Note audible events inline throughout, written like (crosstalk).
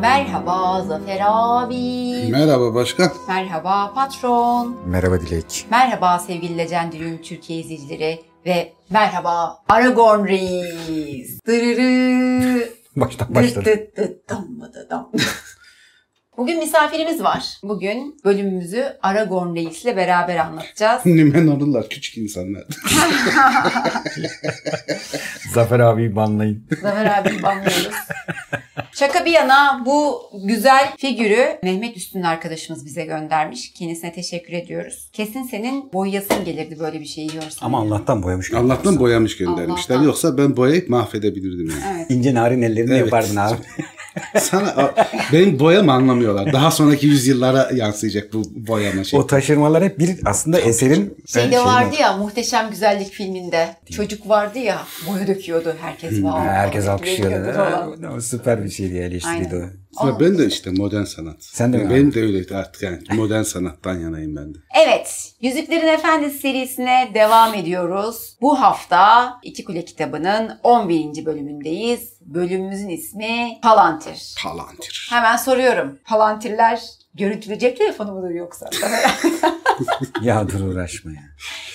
Merhaba Zafer abi. Merhaba başkan. Merhaba patron. Merhaba Dilek. Merhaba sevgili Legendary Türkiye izleyicileri. Ve merhaba Aragorn Reis. Dırırı. (laughs) Baştan başladı. (laughs) Bugün misafirimiz var. Bugün bölümümüzü Aragorn Reis'le beraber anlatacağız. (laughs) Nümenorlular küçük insanlar. Zafer abi banlayın. Zafer abi banlıyoruz. Şaka bir yana bu güzel figürü Mehmet Üstün arkadaşımız bize göndermiş. Kendisine teşekkür ediyoruz. Kesin senin boyasın gelirdi böyle bir şeyi görsen. Ama Allah'tan boyamış. Allah'tan boyamış göndermişler. Allah'tan. Yoksa ben boyayıp mahvedebilirdim yani. Evet. İnce narin ellerini Evet. yapardın abi. (laughs) Sana benim boyamı anlamıyorlar. Daha sonraki yüzyıllara yansıyacak bu boyama şey. o taşırmalar hep bir aslında eserin Şeyde ben- vardı ya Muhteşem Güzellik filminde. Çocuk vardı ya boya döküyordu. Herkes. Ha, Herkes alkışlıyordu. Süper bir şeydi eleştiriydi o. Aynen. Sonra ben de işte modern sanat. Sen de mi abi? Benim de öyleydi artık yani. Modern sanattan yanayım ben de. Evet, Yüzüklerin Efendisi serisine devam ediyoruz. Bu hafta İki Kule kitabının 11. bölümündeyiz. Bölümümüzün ismi Palantir. Palantir. Hemen soruyorum. Palantirler görüntülü cep telefonu mudur yoksa? (laughs) Ya dur uğraşma ya.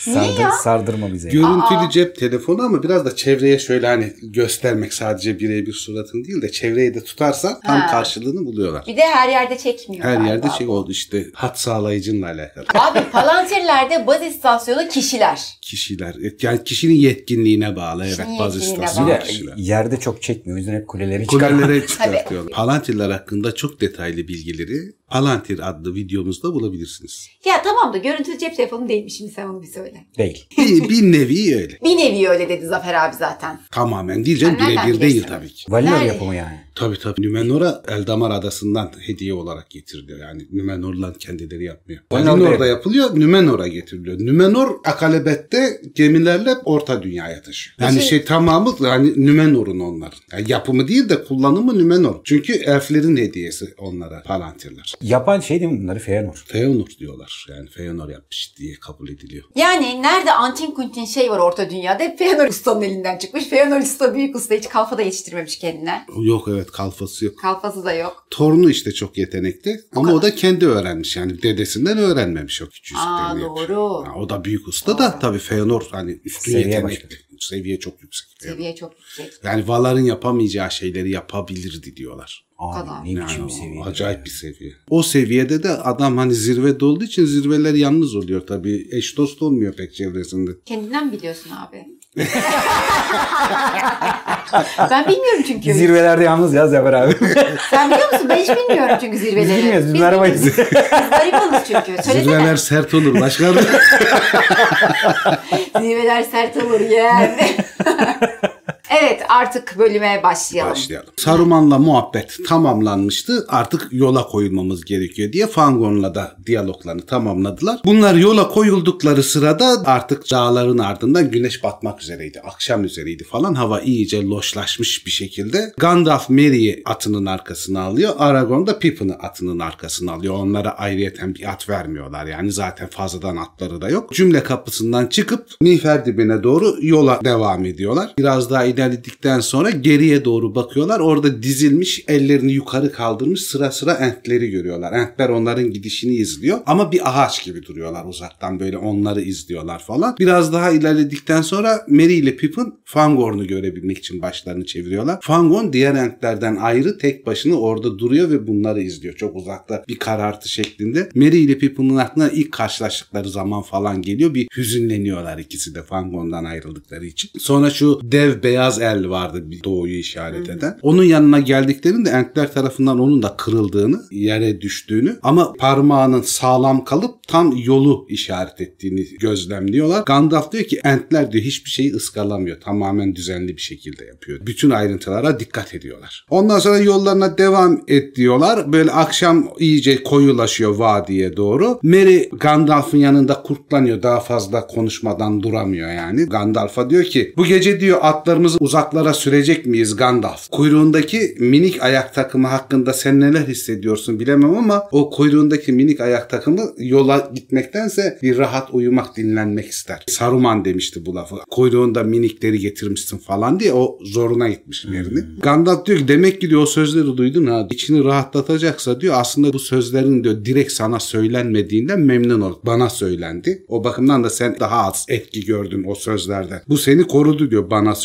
Niye Sardır, ya? Sardırma bize. Görüntülü Aa. cep telefonu ama biraz da çevreye şöyle hani göstermek sadece birebir suratını değil de çevreyi de tutarsan tam Ha. karşılığını buluyorlar. Bir de her yerde çekmiyor. Her yerde bu. şey oldu işte hat sağlayıcınla alakalı. Abi Palantirlerde baz istasyonu kişiler. Kişiler yani kişinin yetkinliğine bağlı evet Kişinin bazı yetkinliğine istasyon Bir de kişiler. yerde çok çekmiyor. O yüzden hep kuleleri çıkarıyor. Kulelere çıkartıyorlar. Palantirler hakkında çok detaylı bilgileri Palantir adlı videomuzda bulabilirsiniz. Ya tamam da görüntülü cep telefonu değilmiş şimdi sen onu bir söyle. Değil. (laughs) Bir, bir nevi öyle. Bir nevi öyle dedi Zafer abi zaten. Tamamen değil canım birebir değil tabii ki. Valinor Nerede? yapımı yani. Tabii tabii. Nümenora Eldamar Adası'ndan hediye olarak getiriliyor. Yani Nümenor'la kendileri yapmıyor. Valinor'da Valinor'da yap- yapılıyor, Nümenor'a getiriliyor. Nümenor Akalebet'te gemilerle Orta Dünya'ya taşıyor. Yani Peki- şey tamamı yani Nümenor'un onların. Yani yapımı değil de kullanımı Nümenor. Çünkü elflerin hediyesi onlara Palantirler. Yapan şey değil mi bunları? Feanor. Feanor diyorlar. Yani Feanor yapmış diye kabul ediliyor. Yani nerede antin kuntin şey var orta dünyada hep Feanor Usta'nın elinden çıkmış. Feanor Usta büyük usta hiç kalfa da yetiştirmemiş kendine. Yok evet kalfası yok. Kalfası da yok. Torunu işte çok yetenekli ama kadar. o da kendi öğrenmiş yani dedesinden öğrenmemiş o küçük Aa doğru. Ha, o da büyük usta da tabii Feanor hani üstün Seviye yetenekli. Seviye çok yüksek. Seviye çok yüksek. Yani Valar'ın yapamayacağı şeyleri yapabilirdi diyorlar. Abi kadar. ne biçim Yani seviye. acayip bir seviye. O seviyede de adam hani zirvede olduğu için zirveler yalnız oluyor tabii. Eş dost olmuyor pek çevresinde. Kendinden biliyorsun abi? (laughs) ben bilmiyorum çünkü. Zirvelerde yalnız ya Zafer abi. Sen biliyor musun? Ben hiç bilmiyorum çünkü zirveleri. Biz bilmiyoruz. Biz Biz merhabayız. Biz garibanız çünkü. Söylesene. Zirveler sert olur başkanım. (laughs) Zirveler sert olur yani. (laughs) evet artık bölüme başlayalım. Başlayalım. Saruman'la muhabbet tamamlanmıştı. Artık yola koyulmamız gerekiyor diye Fangorn'la da diyaloglarını tamamladılar. Bunlar yola koyuldukları sırada artık dağların ardından güneş batmak üzereydi. Akşam üzereydi falan. Hava iyice loşlaşmış bir şekilde. Gandalf Merry'i atının arkasına alıyor. Aragorn da Pippin'i atının arkasına alıyor. Onlara ayrıyeten bir at vermiyorlar. Yani zaten fazladan atları da yok. Cümle kapısından çıkıp Miğfer dibine doğru yola devam ediyorlar. Biraz daha ilerledikten sonra geriye doğru bakıyorlar. Orada dizilmiş ellerini yukarı kaldırmış sıra sıra entleri görüyorlar. Entler onların gidişini izliyor. Ama bir ağaç gibi duruyorlar uzaktan böyle onları izliyorlar falan. Biraz daha ilerledikten sonra Merry ile Pippin Fangorn'u görebilmek için başlarını çeviriyorlar. Fangorn diğer entlerden ayrı tek başına orada duruyor ve bunları izliyor. Çok uzakta bir karartı şeklinde. Merry ile Pippin'in aklına ilk karşılaştıkları zaman falan geliyor. Bir hüzünleniyorlar ikisi de Fangorn'dan ayrıldıkları için. Sonra şu dev beyaz el vardı doğuyu işaret eden. Onun yanına geldiklerinde entler tarafından onun da kırıldığını, yere düştüğünü ama parmağının sağlam kalıp tam yolu işaret ettiğini gözlemliyorlar. Gandalf diyor ki entler diyor hiçbir şeyi ıskalamıyor. Tamamen düzenli bir şekilde yapıyor. Bütün ayrıntılara dikkat ediyorlar. Ondan sonra yollarına devam et diyorlar. Böyle akşam iyice koyulaşıyor vadiye doğru. Merry Gandalf'ın yanında kurtlanıyor. Daha fazla konuşmadan duramıyor yani. Gandalf'a diyor ki bu gece diyor atlarımızı uzaklara sürecek miyiz Gandalf? Kuyruğundaki minik ayak takımı hakkında sen neler hissediyorsun bilemem ama o kuyruğundaki minik ayak takımı yola gitmektense bir rahat uyumak, dinlenmek ister. Saruman demişti bu lafı. Kuyruğunda minikleri getirmişsin falan diye o zoruna gitmiş yerini. Gandalf diyor ki demek ki diyor o sözleri duydun ha içini rahatlatacaksa diyor aslında bu sözlerin diyor direkt sana söylenmediğinden memnun ol. Bana söylendi. O bakımdan da sen daha az etki gördün o sözlerden. Bu seni korudu diyor bana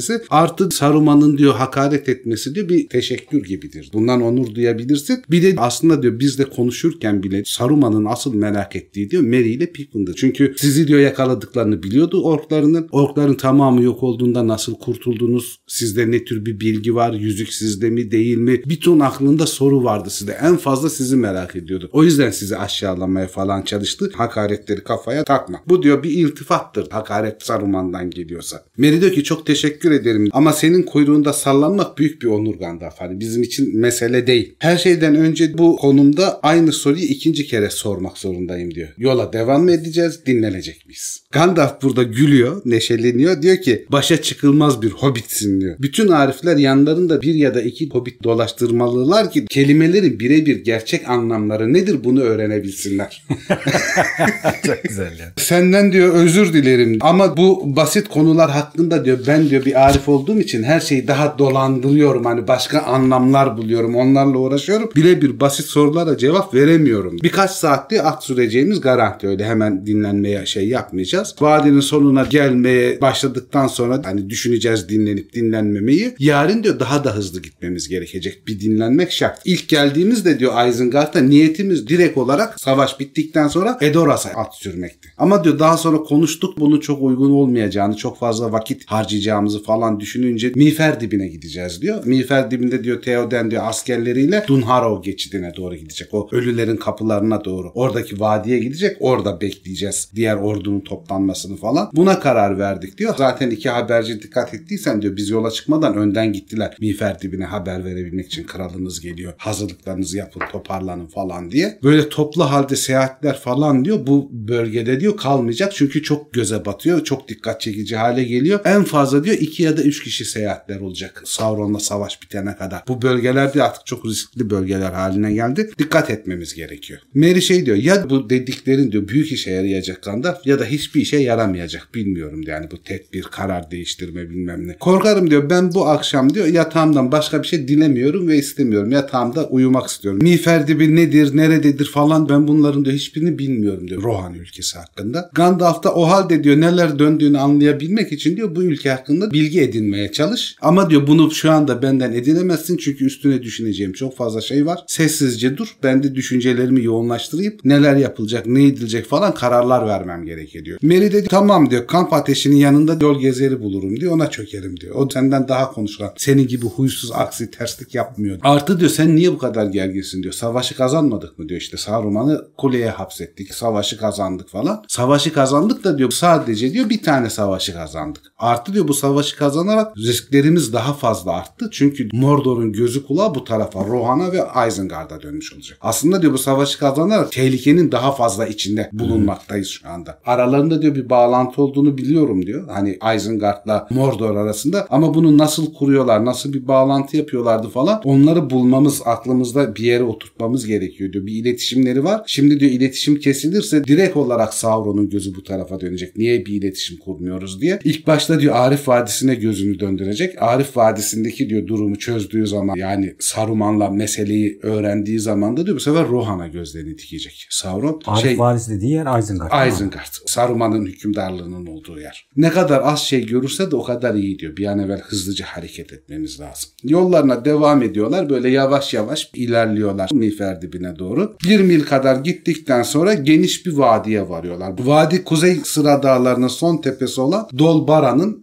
söylenmesi. Artı Saruman'ın diyor hakaret etmesi diyor bir teşekkür gibidir. Bundan onur duyabilirsin. Bir de aslında diyor biz de konuşurken bile Saruman'ın asıl merak ettiği diyor Merry ile Pippin'dir. Çünkü sizi diyor yakaladıklarını biliyordu orklarının. Orkların tamamı yok olduğunda nasıl kurtuldunuz? Sizde ne tür bir bilgi var? Yüzük sizde mi değil mi? Bir ton aklında soru vardı sizde. En fazla sizi merak ediyordu. O yüzden sizi aşağılamaya falan çalıştı. Hakaretleri kafaya takma. Bu diyor bir iltifattır. Hakaret Saruman'dan geliyorsa. Merry diyor ki çok teşekkür ederim ama senin kuyruğunda sallanmak büyük bir onur Gandalf. Hani bizim için mesele değil. Her şeyden önce bu konumda aynı soruyu ikinci kere sormak zorundayım diyor. Yola devam mı edeceğiz? Dinlenecek miyiz? Gandalf burada gülüyor, neşeleniyor. Diyor ki başa çıkılmaz bir hobbitsin diyor. Bütün arifler yanlarında bir ya da iki hobbit dolaştırmalılar ki kelimelerin birebir gerçek anlamları nedir bunu öğrenebilsinler. (laughs) Çok güzel ya. Senden diyor özür dilerim ama bu basit konular hakkında diyor ben diyor bir arif olduğum için her şeyi daha dolandırıyorum. Hani başka anlamlar buluyorum. Onlarla uğraşıyorum. Birebir basit sorulara cevap veremiyorum. Birkaç saatte at süreceğimiz garanti öyle hemen dinlenmeye şey yapmayacağız. Vadinin sonuna gelmeye başladıktan sonra hani düşüneceğiz dinlenip dinlenmemeyi. Yarın diyor daha da hızlı gitmemiz gerekecek. Bir dinlenmek şart. İlk geldiğimizde diyor Isengard'da niyetimiz direkt olarak savaş bittikten sonra Edoras'a at sürmekti. Ama diyor daha sonra konuştuk bunun çok uygun olmayacağını, çok fazla vakit harcayacağımızı falan düşününce Miğfer dibine gideceğiz diyor. Miğfer dibinde diyor Theoden diyor askerleriyle Dunharrow geçidine doğru gidecek. O ölülerin kapılarına doğru. Oradaki vadiye gidecek. Orada bekleyeceğiz. Diğer ordunun toplanmasını falan. Buna karar verdik diyor. Zaten iki haberci dikkat ettiysen diyor biz yola çıkmadan önden gittiler. Miğfer dibine haber verebilmek için kralınız geliyor. Hazırlıklarınızı yapın toparlanın falan diye. Böyle toplu halde seyahatler falan diyor. Bu bölgede diyor kalmayacak. Çünkü çok göze batıyor. Çok dikkat çekici hale geliyor. En fazla diyor iki ya da üç kişi seyahatler olacak. Sauron'la savaş bitene kadar. Bu bölgelerde artık çok riskli bölgeler haline geldi. Dikkat etmemiz gerekiyor. Mary şey diyor ya bu dediklerin diyor büyük işe yarayacak Gandalf ya da hiçbir işe yaramayacak. Bilmiyorum yani bu tedbir, karar değiştirme bilmem ne. Korkarım diyor ben bu akşam diyor yatağımdan başka bir şey dilemiyorum ve istemiyorum. Yatağımda uyumak istiyorum. Miğfer dibi nedir, nerededir falan ben bunların diyor hiçbirini bilmiyorum diyor Rohan ülkesi hakkında. Gandalf da o halde diyor neler döndüğünü anlayabilmek için diyor bu ülke hakkında bilgi edinmeye çalış. Ama diyor bunu şu anda benden edinemezsin çünkü üstüne düşüneceğim çok fazla şey var. Sessizce dur. Ben de düşüncelerimi yoğunlaştırayım. Neler yapılacak, ne edilecek falan kararlar vermem gerekiyor diyor. Mary de tamam diyor kamp ateşinin yanında yol gezeri bulurum diyor. Ona çökerim diyor. O senden daha konuşkan. Senin gibi huysuz aksi terslik yapmıyor. Artı diyor sen niye bu kadar gerginsin diyor. Savaşı kazanmadık mı diyor işte Saruman'ı kuleye hapsettik. Savaşı kazandık falan. Savaşı kazandık da diyor sadece diyor bir tane savaşı kazandık. Artı diyor bu savaşı kazanarak risklerimiz daha fazla arttı. Çünkü Mordor'un gözü kulağı bu tarafa Rohan'a ve Isengard'a dönmüş olacak. Aslında diyor bu savaşı kazanarak tehlikenin daha fazla içinde bulunmaktayız şu anda. Aralarında diyor bir bağlantı olduğunu biliyorum diyor. Hani Isengard'la Mordor arasında ama bunu nasıl kuruyorlar, nasıl bir bağlantı yapıyorlardı falan onları bulmamız, aklımızda bir yere oturtmamız gerekiyor diyor. Bir iletişimleri var. Şimdi diyor iletişim kesilirse direkt olarak Sauron'un gözü bu tarafa dönecek. Niye bir iletişim kurmuyoruz diye. İlk başta diyor Arif Vadisi'ne gözünü döndürecek. Arif Vadisi'ndeki diyor durumu çözdüğü zaman yani Saruman'la meseleyi öğrendiği zaman da diyor bu sefer Rohan'a gözlerini dikecek. Sauron Arif şey Varis dediği yer Isengard. Isengard. Saruman'ın hükümdarlığının olduğu yer. Ne kadar az şey görürse de o kadar iyi diyor. Bir an evvel hızlıca hareket etmemiz lazım. Yollarına devam ediyorlar. Böyle yavaş yavaş ilerliyorlar Miğfer dibine doğru. Bir mil kadar gittikten sonra geniş bir vadiye varıyorlar. Bu vadi Kuzey Sıra Dağları'nın son tepesi olan Dolbara'nın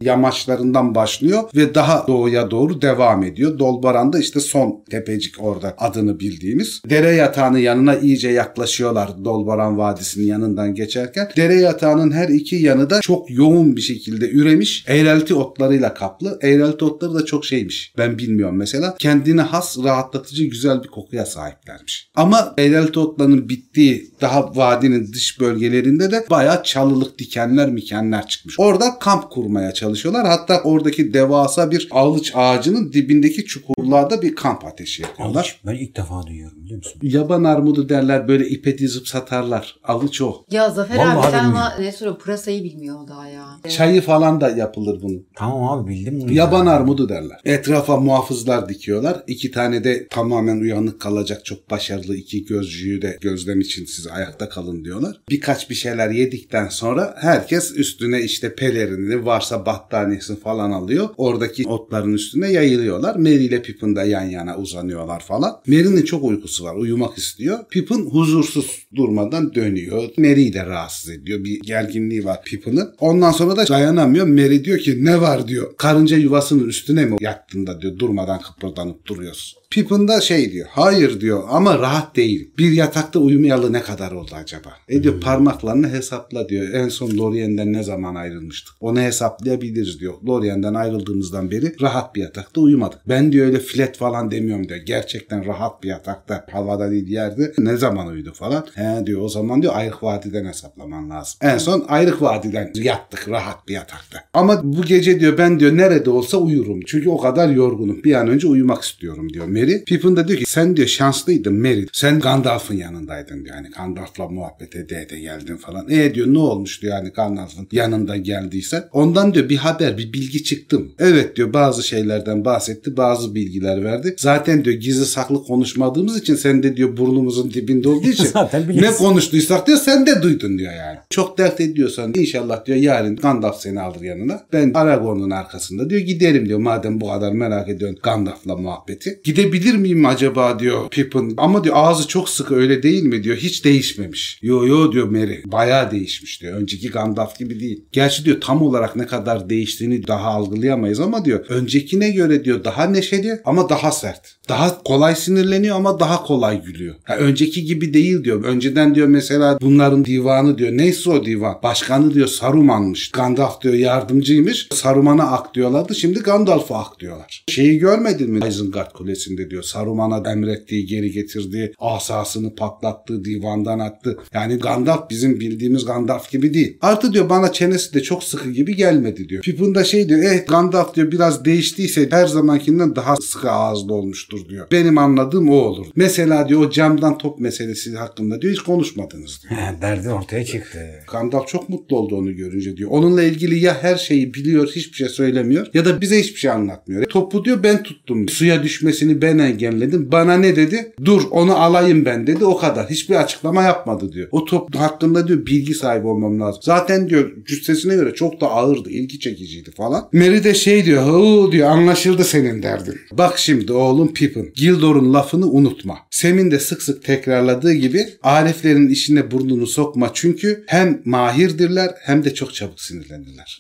yamaçlarından başlıyor ve daha doğuya doğru devam ediyor. Dolbaran da işte son tepecik orada adını bildiğimiz. Dere yatağının yanına iyice yaklaşıyorlar Dolbaran Vadisi'nin yanından geçerken. Dere yatağının her iki yanı da çok yoğun bir şekilde üremiş. Eğrelti otlarıyla kaplı. Eğrelti otları da çok şeymiş. Ben bilmiyorum mesela. Kendine has rahatlatıcı güzel bir kokuya sahiplermiş. Ama eğrelti otlarının bittiği daha vadinin dış bölgelerinde de bayağı çalılık dikenler mikenler çıkmış. Orada kamp kurmaya çalışıyorlar. Hatta Hatta oradaki devasa bir alıç ağacının dibindeki çukurlarda bir kamp ateşi yakıyorlar. Alıç. Ben ilk defa duyuyorum biliyor musun? Yaban armudu derler böyle ipe dizip satarlar. Alıç o. Ya Zafer Vallahi abi sen ama ne sonra pırasayı bilmiyor o daha ya. Çayı falan da yapılır bunun. Tamam abi bildim bunu. Yaban ya. armudu derler. Etrafa muhafızlar dikiyorlar. İki tane de tamamen uyanık kalacak çok başarılı iki gözcüyü de gözlem için siz ayakta kalın diyorlar. Birkaç bir şeyler yedikten sonra herkes üstüne işte pelerini varsa battaniyesini falan alıyor. Oradaki otların üstüne yayılıyorlar. Mary ile Pippin de yan yana uzanıyorlar falan. Mary'nin çok uykusu var. Uyumak istiyor. Pippin huzursuz durmadan dönüyor. Mary'i de rahatsız ediyor. Bir gerginliği var Pippin'in. Ondan sonra da dayanamıyor. Mary diyor ki ne var diyor. Karınca yuvasının üstüne mi yattın da diyor durmadan kıpırdanıp duruyorsun. Pippin da şey diyor. Hayır diyor ama rahat değil. Bir yatakta uyumayalı ne kadar oldu acaba? E diyor parmaklarını hesapla diyor. En son Lorien'den ne zaman ayrılmıştık? Onu hesaplayabiliriz diyor. Lorien'den ayrıldığımızdan beri rahat bir yatakta uyumadık. Ben diyor öyle flat falan demiyorum diyor. Gerçekten rahat bir yatakta havada değil yerde ne zaman uyudu falan. He diyor o zaman diyor Ayrık Vadi'den hesaplaman lazım. En son Ayrık Vadi'den yattık rahat bir yatakta. Ama bu gece diyor ben diyor nerede olsa uyurum. Çünkü o kadar yorgunum. Bir an önce uyumak istiyorum diyor Mary. Pippin de diyor ki sen diyor şanslıydın Mary. Sen Gandalf'ın yanındaydın diyor. Yani Gandalf'la muhabbet ede ede geldin falan. E diyor ne olmuş diyor yani Gandalf'ın yanında geldiyse. Ondan diyor bir haber bir bilgi çıktı mı? Evet diyor bazı şeylerden bahsetti bazı bilgiler verdi. Zaten diyor gizli saklı konuşmadığımız için sen de diyor burnumuzun dibinde olduğu (laughs) için Zaten ne konuştuysak diyor sen de duydun diyor yani. Çok dert ediyorsan inşallah diyor yarın Gandalf seni alır yanına. Ben Aragorn'un arkasında diyor giderim diyor madem bu kadar merak ediyorsun Gandalf'la muhabbeti. Gidebilir miyim acaba diyor Pippin. Ama diyor ağzı çok sıkı öyle değil mi diyor. Hiç değişmemiş. Yo yo diyor Merry. Bayağı değişmiş diyor. Önceki Gandalf gibi değil. Gerçi diyor tam olarak ne kadar değiştiğini daha algılayamayız ama diyor öncekine göre diyor daha neşeli ama daha sert. Daha kolay sinirleniyor ama daha kolay gülüyor. Ha, önceki gibi değil diyor. Önceden diyor mesela bunların divanı diyor. Neyse o divan. Başkanı diyor Saruman'mış. Gandalf diyor yardımcıymış. Saruman'a ak diyorlardı. Şimdi Gandalf'a ak diyorlar. Şeyi görmedin mi Isengard Kulesi'nde diyor. Saruman'a emrettiği geri getirdiği asasını patlattığı divandan attı. Yani Gandalf bizim bildiğimiz Gandalf gibi değil. Artı diyor bana çenesi de çok sıkı gibi gelmedi diyor. Pippin de şey diyor eh Gandalf diyor biraz değiştiyse her zamankinden daha sıkı ağızlı olmuştur diyor. Benim anladığım o olur. Mesela diyor o camdan top meselesi hakkında diyor hiç konuşmadınız diyor. He, Derdi ortaya çıktı. Gandalf çok mutlu oldu onu görünce diyor. Onunla ilgili ya her şeyi biliyor hiçbir şey söylemiyor ya da bize hiçbir şey anlatmıyor. Topu diyor ben tuttum. Suya düşmesini ben engelledim. Bana ne dedi? Dur onu alayım ben dedi. O kadar. Hiçbir açıklama yapmadı diyor. O top hakkında diyor bilgi sahibi olmam lazım. Zaten diyor cüssesine göre çok da ağırdı. ilgi çekiciydi falan. Mary de şey diyor. Huu diyor anlaşıldı senin derdin. Bak şimdi oğlum Pippin. Gildor'un lafını unutma. Sem'in de sık sık tekrarladığı gibi Ariflerin işine burnunu sokma çünkü hem mahirdirler hem de çok çabuk sinirlenirler.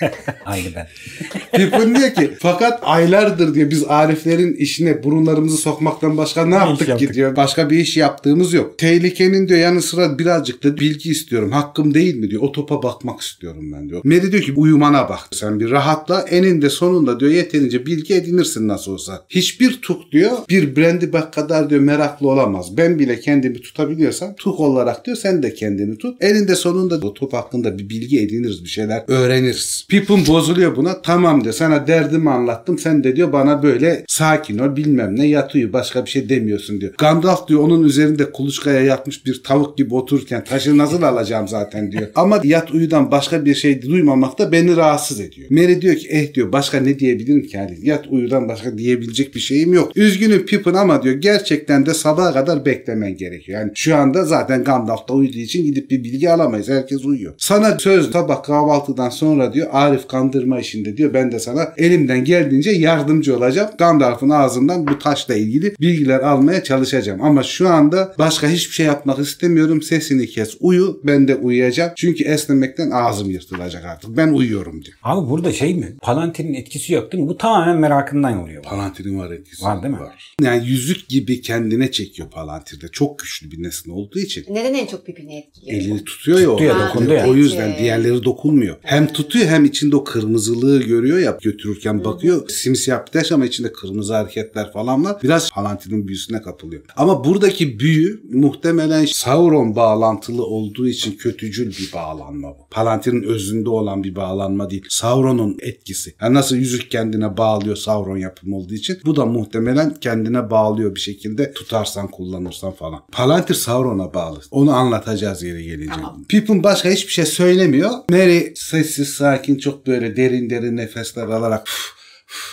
(laughs) Aynı ben. Pippin diyor ki fakat aylardır diyor biz Ariflerin işine burunlarımızı sokmaktan başka ne yaptık ki yaptık? diyor. Başka bir iş yaptığımız yok. Tehlikenin diyor yanı sıra birazcık da bilgi istiyorum. Hakkım değil mi diyor. O topa bakmak istiyorum ben diyor. Mary diyor ki uyumana bak. Sen bir rahatla. Eninde sonunda diyor yeterince bilgi edinirsin nasıl olsa. Hiçbir tuk diyor bir brandy bak kadar diyor meraklı olamaz. Ben bile kendimi tutabiliyorsam tuk olarak diyor sen de kendini tut. Eninde sonunda o top hakkında bir bilgi ediniriz bir şeyler öğreniriz. Pippin bozuluyor buna. Tamam diyor sana derdimi anlattım. Sen de diyor bana böyle sakin ol bilmem ne yat uyu başka bir şey demiyorsun diyor. Gandalf diyor onun üzerinde kuluçkaya yatmış bir tavuk gibi otururken taşı nasıl (laughs) alacağım zaten diyor. Ama yat uyudan başka bir şey duymamak da beni rahatsız ediyor. Mary diyor ki eh diyor başka ne diyebilirim ki hani yat uyudan başka diyebilecek bir şeyim yok. Üzgünüm Pippin ama diyor gerçekten de sabaha kadar beklemen gerekiyor. Yani şu anda zaten Gandalf da uyuduğu için gidip bir bilgi alamayız. Herkes uyuyor. Sana söz sabah kahvaltıdan sonra diyor Arif kandırma işinde diyor ben de sana elimden geldiğince yardımcı olacağım. Gandalf'ın ağzından bu taşla ilgili bilgiler almaya çalışacağım. Ama şu anda başka hiçbir şey yapmak istemiyorum. Sesini kes uyu ben de uyuyacağım. Çünkü esnemekten ağzım yırtılacak artık. Ben uyuyorum diyor. Abi burada şey mi? Palantir'in etkisi yok değil mi? Bu tamamen merakından oluyor. Palantir'in var etkisi. Var değil mi? Yani yüzük gibi kendine çekiyor Palantir'de. Çok güçlü bir nesne olduğu için. Neden en çok Pippin'i etkiliyor? Elini tutuyor ya Tutuyor, orada. dokundu ya. O yüzden diğerleri dokunmuyor. Hem tutuyor hem içinde o kırmızılığı görüyor ya götürürken bakıyor. Simsiyah bir taş ama içinde kırmızı hareketler falan var. Biraz Palantir'in büyüsüne kapılıyor. Ama buradaki büyü muhtemelen Sauron bağlantılı olduğu için kötücül bir bağlanma bu. Palantir'in özünde olan bir bağlanma değil. Sauron'un etkisi. Yani nasıl yüzük kendine bağlıyor Sauron yapımı olduğu için. Bu da muhtemelen kendine bağlıyor bir şekilde tutarsan kullanırsan falan. Palantir Sauron'a bağlı. Onu anlatacağız yeri gelince. Tamam. Pippin başka hiçbir şey söylemiyor. Merry sessiz sakin çok böyle derin derin nefesler alarak "Üf, üf"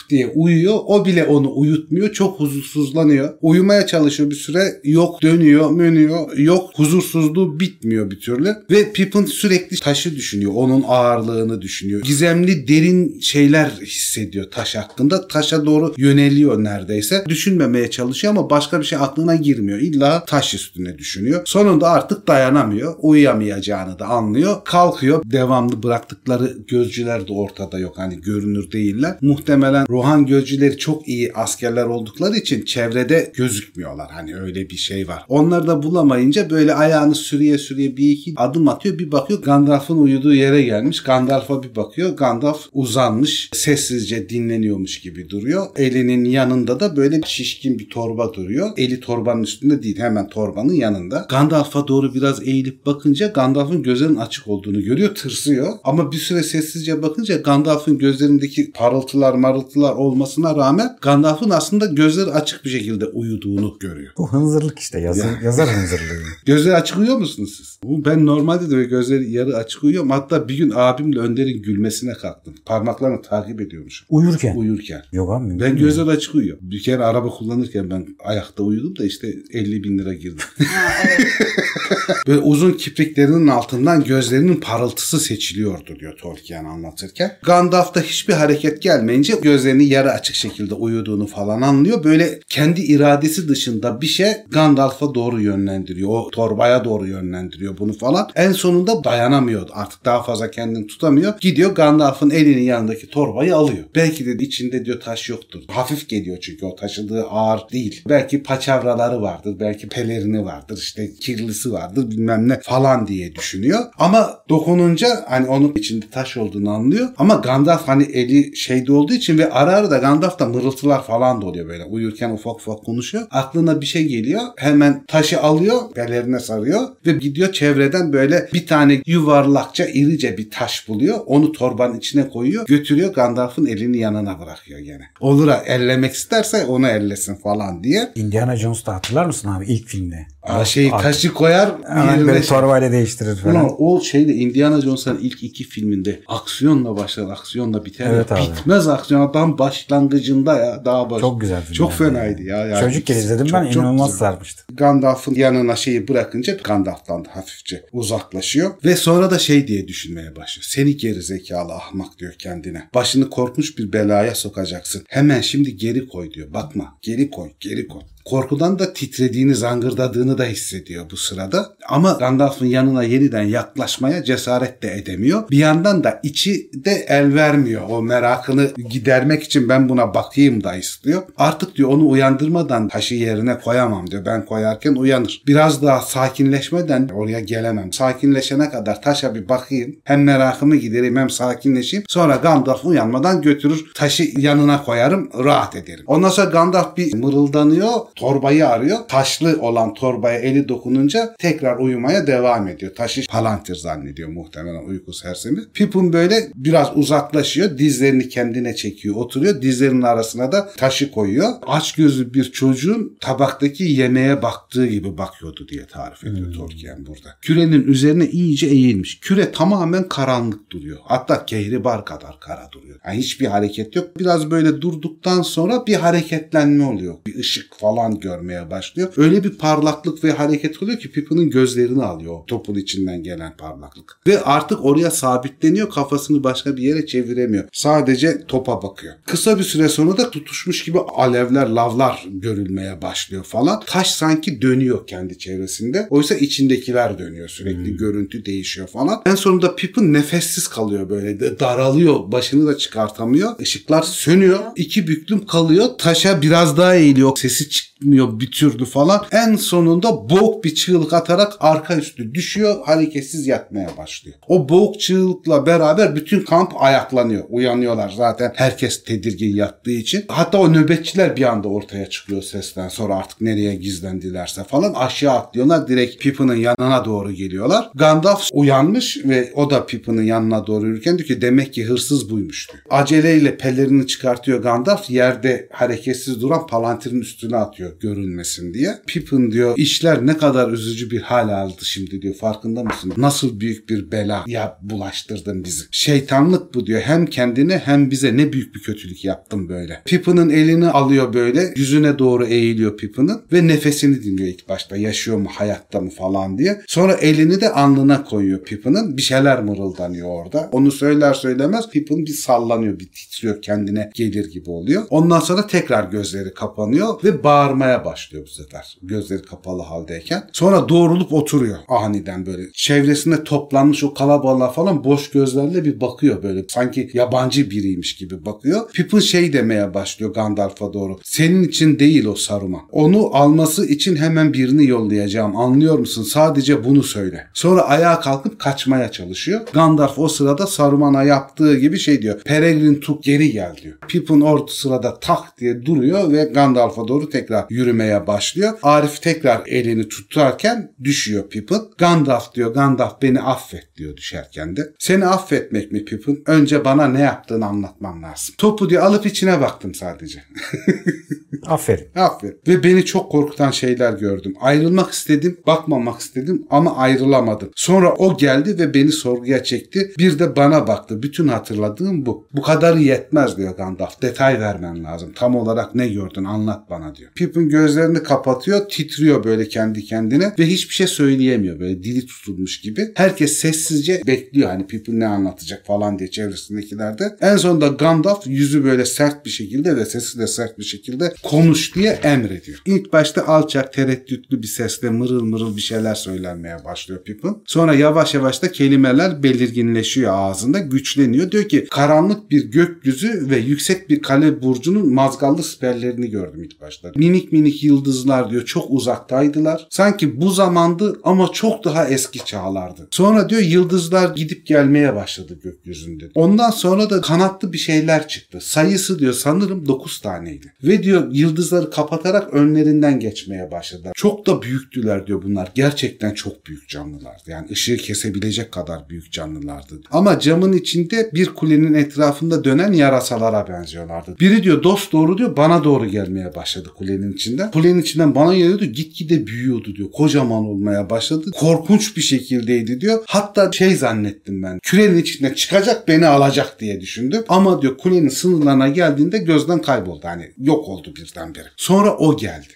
diye uyuyor. O bile onu uyutmuyor. Çok huzursuzlanıyor. Uyumaya çalışıyor bir süre. Yok dönüyor, mönüyor. Yok huzursuzluğu bitmiyor bir türlü. Ve Pippin sürekli taşı düşünüyor. Onun ağırlığını düşünüyor. Gizemli derin şeyler hissediyor taş hakkında. Taşa doğru yöneliyor neredeyse. Düşünmemeye çalışıyor ama başka bir şey aklına girmiyor. İlla taş üstüne düşünüyor. Sonunda artık dayanamıyor. Uyuyamayacağını da anlıyor. Kalkıyor. Devamlı bıraktıkları gözcüler de ortada yok. Hani görünür değiller. Muhtemelen Rohan gözcüleri çok iyi askerler oldukları için çevrede gözükmüyorlar. Hani öyle bir şey var. Onları da bulamayınca böyle ayağını sürüye sürüye bir iki adım atıyor. Bir bakıyor Gandalf'ın uyuduğu yere gelmiş. Gandalf'a bir bakıyor. Gandalf uzanmış. Sessizce dinleniyormuş gibi duruyor. Elinin yanında da böyle şişkin bir torba duruyor. Eli torbanın üstünde değil. Hemen torbanın yanında. Gandalf'a doğru biraz eğilip bakınca Gandalf'ın gözlerinin açık olduğunu görüyor. Tırsıyor. Ama bir süre sessizce bakınca Gandalf'ın gözlerindeki parıltılar marıltılar olmasına rağmen Gandalf'ın aslında gözleri açık bir şekilde uyuduğunu görüyor. Bu hınzırlık işte yazı, yazar hınzırlığı. (laughs) Gözleri açık uyuyor musunuz siz? Bu Ben normalde de gözleri yarı açık uyuyorum. Hatta bir gün abimle Önder'in gülmesine kalktım. Parmaklarını takip ediyormuşum. Uyurken. Uyurken. Yok abi. Ben değil. gözleri açık uyuyor. Bir kere araba kullanırken ben ayakta uyudum da işte 50 bin lira girdi. Ha, evet. (laughs) Böyle uzun kipriklerinin altından gözlerinin parıltısı seçiliyordu diyor Tolkien anlatırken. Gandalf'ta hiçbir hareket gelmeyince gözlerini yarı açık şekilde uyuduğunu falan anlıyor. Böyle kendi iradesi dışında bir şey Gandalf'a doğru yönlendiriyor. O torbaya doğru yönlendiriyor bunu falan. En sonunda dayanamıyor. Artık daha fazla kendini tutamıyor. Gidiyor Gandalf'ın elinin yanındaki torbayı alıyor. Belki de içinde diyor taş yoktur. Hafif geliyor çünkü o taşıdığı ağır değil. Belki paçavraları vardır. Belki pelerini vardır. işte kirlisi vardır bilmem ne falan diye düşünüyor. Ama dokununca hani onun içinde taş olduğunu anlıyor. Ama Gandalf hani eli şeyde olduğu için ve ara ara da Gandalf'ta mırıltılar falan da oluyor böyle. Uyurken ufak ufak konuşuyor. Aklına bir şey geliyor. Hemen taşı alıyor. Belerine sarıyor. Ve gidiyor çevreden böyle bir tane yuvarlakça irice bir taş buluyor. Onu torbanın içine koyuyor. Götürüyor Gandalf'ın elini yanına bırakıyor gene. Olur ha ellemek isterse onu ellesin falan diye. Indiana Jones'ta hatırlar mısın abi ilk filmde? Aa, şey Ar- taşı koyar Hemen böyle torbayla değiştirir falan. Ulan o şeyde Indiana Jones'un ilk iki filminde aksiyonla başlar, aksiyonla biter. Evet abi. Bitmez aksiyon adam başlangıcında ya daha baş. Çok güzel film Çok yani. fenaydı ya. Yani Çocukken izledim çok- ben çok inanılmaz güzel. sarmıştı. Gandalf'ın yanına şeyi bırakınca Gandalf'tan da hafifçe uzaklaşıyor. Ve sonra da şey diye düşünmeye başlıyor. Seni geri zekalı ahmak diyor kendine. Başını korkunç bir belaya sokacaksın. Hemen şimdi geri koy diyor. Bakma geri koy geri koy. Korkudan da titrediğini, zangırdadığını da hissediyor bu sırada. Ama Gandalf'ın yanına yeniden yaklaşmaya cesaret de edemiyor. Bir yandan da içi de el vermiyor. O merakını gidermek için ben buna bakayım da istiyor. Artık diyor onu uyandırmadan taşı yerine koyamam diyor. Ben koyarken uyanır. Biraz daha sakinleşmeden oraya gelemem. Sakinleşene kadar taşa bir bakayım. Hem merakımı gidereyim hem sakinleşeyim. Sonra Gandalf uyanmadan götürür taşı yanına koyarım rahat ederim. Ondan sonra Gandalf bir mırıldanıyor. Torbayı arıyor. Taşlı olan torbaya eli dokununca tekrar uyumaya devam ediyor. Taşı palantir zannediyor muhtemelen uyku sersemi. Pippin böyle biraz uzaklaşıyor. Dizlerini kendine çekiyor. Oturuyor. Dizlerinin arasına da taşı koyuyor. Aç gözlü bir çocuğun tabaktaki yemeğe baktığı gibi bakıyordu diye tarif ediyor Tolkien burada. Kürenin üzerine iyice eğilmiş. Küre tamamen karanlık duruyor. Hatta kehribar kadar kara duruyor. Yani hiçbir hareket yok. Biraz böyle durduktan sonra bir hareketlenme oluyor. Bir ışık falan görmeye başlıyor. Öyle bir parlaklık ve hareket oluyor ki Pippin'in gözlerini alıyor. o Topun içinden gelen parlaklık. Ve artık oraya sabitleniyor. Kafasını başka bir yere çeviremiyor. Sadece topa bakıyor. Kısa bir süre sonra da tutuşmuş gibi alevler, lavlar görülmeye başlıyor falan. Taş sanki dönüyor kendi çevresinde. Oysa içindekiler dönüyor. Sürekli görüntü değişiyor falan. En sonunda Pippin nefessiz kalıyor böyle. Daralıyor. Başını da çıkartamıyor. Işıklar sönüyor. İki büklüm kalıyor. Taşa biraz daha eğiliyor. Sesi çıkmıyor gitmiyor bir türlü falan. En sonunda boğuk bir çığlık atarak arka üstü düşüyor. Hareketsiz yatmaya başlıyor. O boğuk çığlıkla beraber bütün kamp ayaklanıyor. Uyanıyorlar zaten. Herkes tedirgin yattığı için. Hatta o nöbetçiler bir anda ortaya çıkıyor sesten sonra artık nereye gizlendilerse falan aşağı atlıyorlar. Direkt Pippin'in yanına doğru geliyorlar. Gandalf uyanmış ve o da Pippin'in yanına doğru yürürken diyor ki demek ki hırsız buymuş diyor. Aceleyle pelerini çıkartıyor Gandalf. Yerde hareketsiz duran Palantir'in üstüne atıyor görünmesin diye. Pippin diyor işler ne kadar üzücü bir hal aldı şimdi diyor. Farkında mısın? Nasıl büyük bir bela ya bulaştırdın bizi. Şeytanlık bu diyor. Hem kendine hem bize ne büyük bir kötülük yaptın böyle. Pippin'in elini alıyor böyle. Yüzüne doğru eğiliyor Pippin'in ve nefesini dinliyor ilk başta. Yaşıyor mu hayatta mı falan diye. Sonra elini de alnına koyuyor Pippin'in. Bir şeyler mırıldanıyor orada. Onu söyler söylemez Pippin bir sallanıyor, bir titriyor kendine gelir gibi oluyor. Ondan sonra tekrar gözleri kapanıyor ve bağırmaya başlıyor bu sefer. Gözleri kapalı haldeyken. Sonra doğrulup oturuyor aniden böyle. Çevresinde toplanmış o kalabalığa falan boş gözlerle bir bakıyor böyle. Sanki yabancı biriymiş gibi bakıyor. Pippin şey demeye başlıyor Gandalf'a doğru. Senin için değil o Saruman. Onu alması için hemen birini yollayacağım. Anlıyor musun? Sadece bunu söyle. Sonra ayağa kalkıp kaçmaya çalışıyor. Gandalf o sırada Saruman'a yaptığı gibi şey diyor. Peregrin Tuk geri gel diyor. Pippin orta sırada tak diye duruyor ve Gandalf'a doğru tekrar yürümeye başlıyor. Arif tekrar elini tutarken düşüyor Pippin. Gandalf diyor Gandalf beni affet diyor düşerken de. Seni affetmek mi Pippin? Önce bana ne yaptığını anlatman lazım. Topu diyor alıp içine baktım sadece. (laughs) Aferin. Aferin. Ve beni çok korkutan şeyler gördüm. Ayrılmak istedim, bakmamak istedim ama ayrılamadım. Sonra o geldi ve beni sorguya çekti. Bir de bana baktı. Bütün hatırladığım bu. Bu kadarı yetmez diyor Gandalf. Detay vermen lazım. Tam olarak ne gördün anlat bana diyor. Pippin gözlerini kapatıyor, titriyor böyle kendi kendine ve hiçbir şey söyleyemiyor. Böyle dili tutulmuş gibi. Herkes sessizce bekliyor hani Pippin ne anlatacak falan diye çevresindekiler de. En sonunda Gandalf yüzü böyle sert bir şekilde ve sesi de sert bir şekilde konuş diye emrediyor. İlk başta alçak, tereddütlü bir sesle mırıl mırıl bir şeyler söylenmeye başlıyor Pippin. Sonra yavaş yavaş da kelimeler belirginleşiyor ağzında, güçleniyor. Diyor ki karanlık bir gökyüzü ve yüksek bir kale burcunun mazgallı siperlerini gördüm ilk başta. Minik minik yıldızlar diyor çok uzaktaydılar. Sanki bu zamandı ama çok daha eski çağlardı. Sonra diyor yıldızlar gidip gelmeye başladı gökyüzünde. Ondan sonra da kanatlı bir şeyler çıktı. Sayısı diyor sanırım 9 taneydi. Ve diyor yıldızları kapatarak önlerinden geçmeye başladılar. Çok da büyüktüler diyor bunlar. Gerçekten çok büyük canlılardı. Yani ışığı kesebilecek kadar büyük canlılardı. Ama camın içinde bir kulenin etrafında dönen yarasalara benziyorlardı. Biri diyor dost doğru diyor bana doğru gelmeye başladı kulenin içinden. Kulenin içinden bana geliyordu gitgide büyüyordu diyor. Kocaman olmaya başladı. Korkunç bir şekildeydi diyor. Hatta şey zannettim ben. Kürenin içinden çıkacak beni alacak diye düşündüm. Ama diyor kulenin sınırlarına geldiğinde gözden kayboldu. Hani yok oldu birdenbire. Sonra o geldi.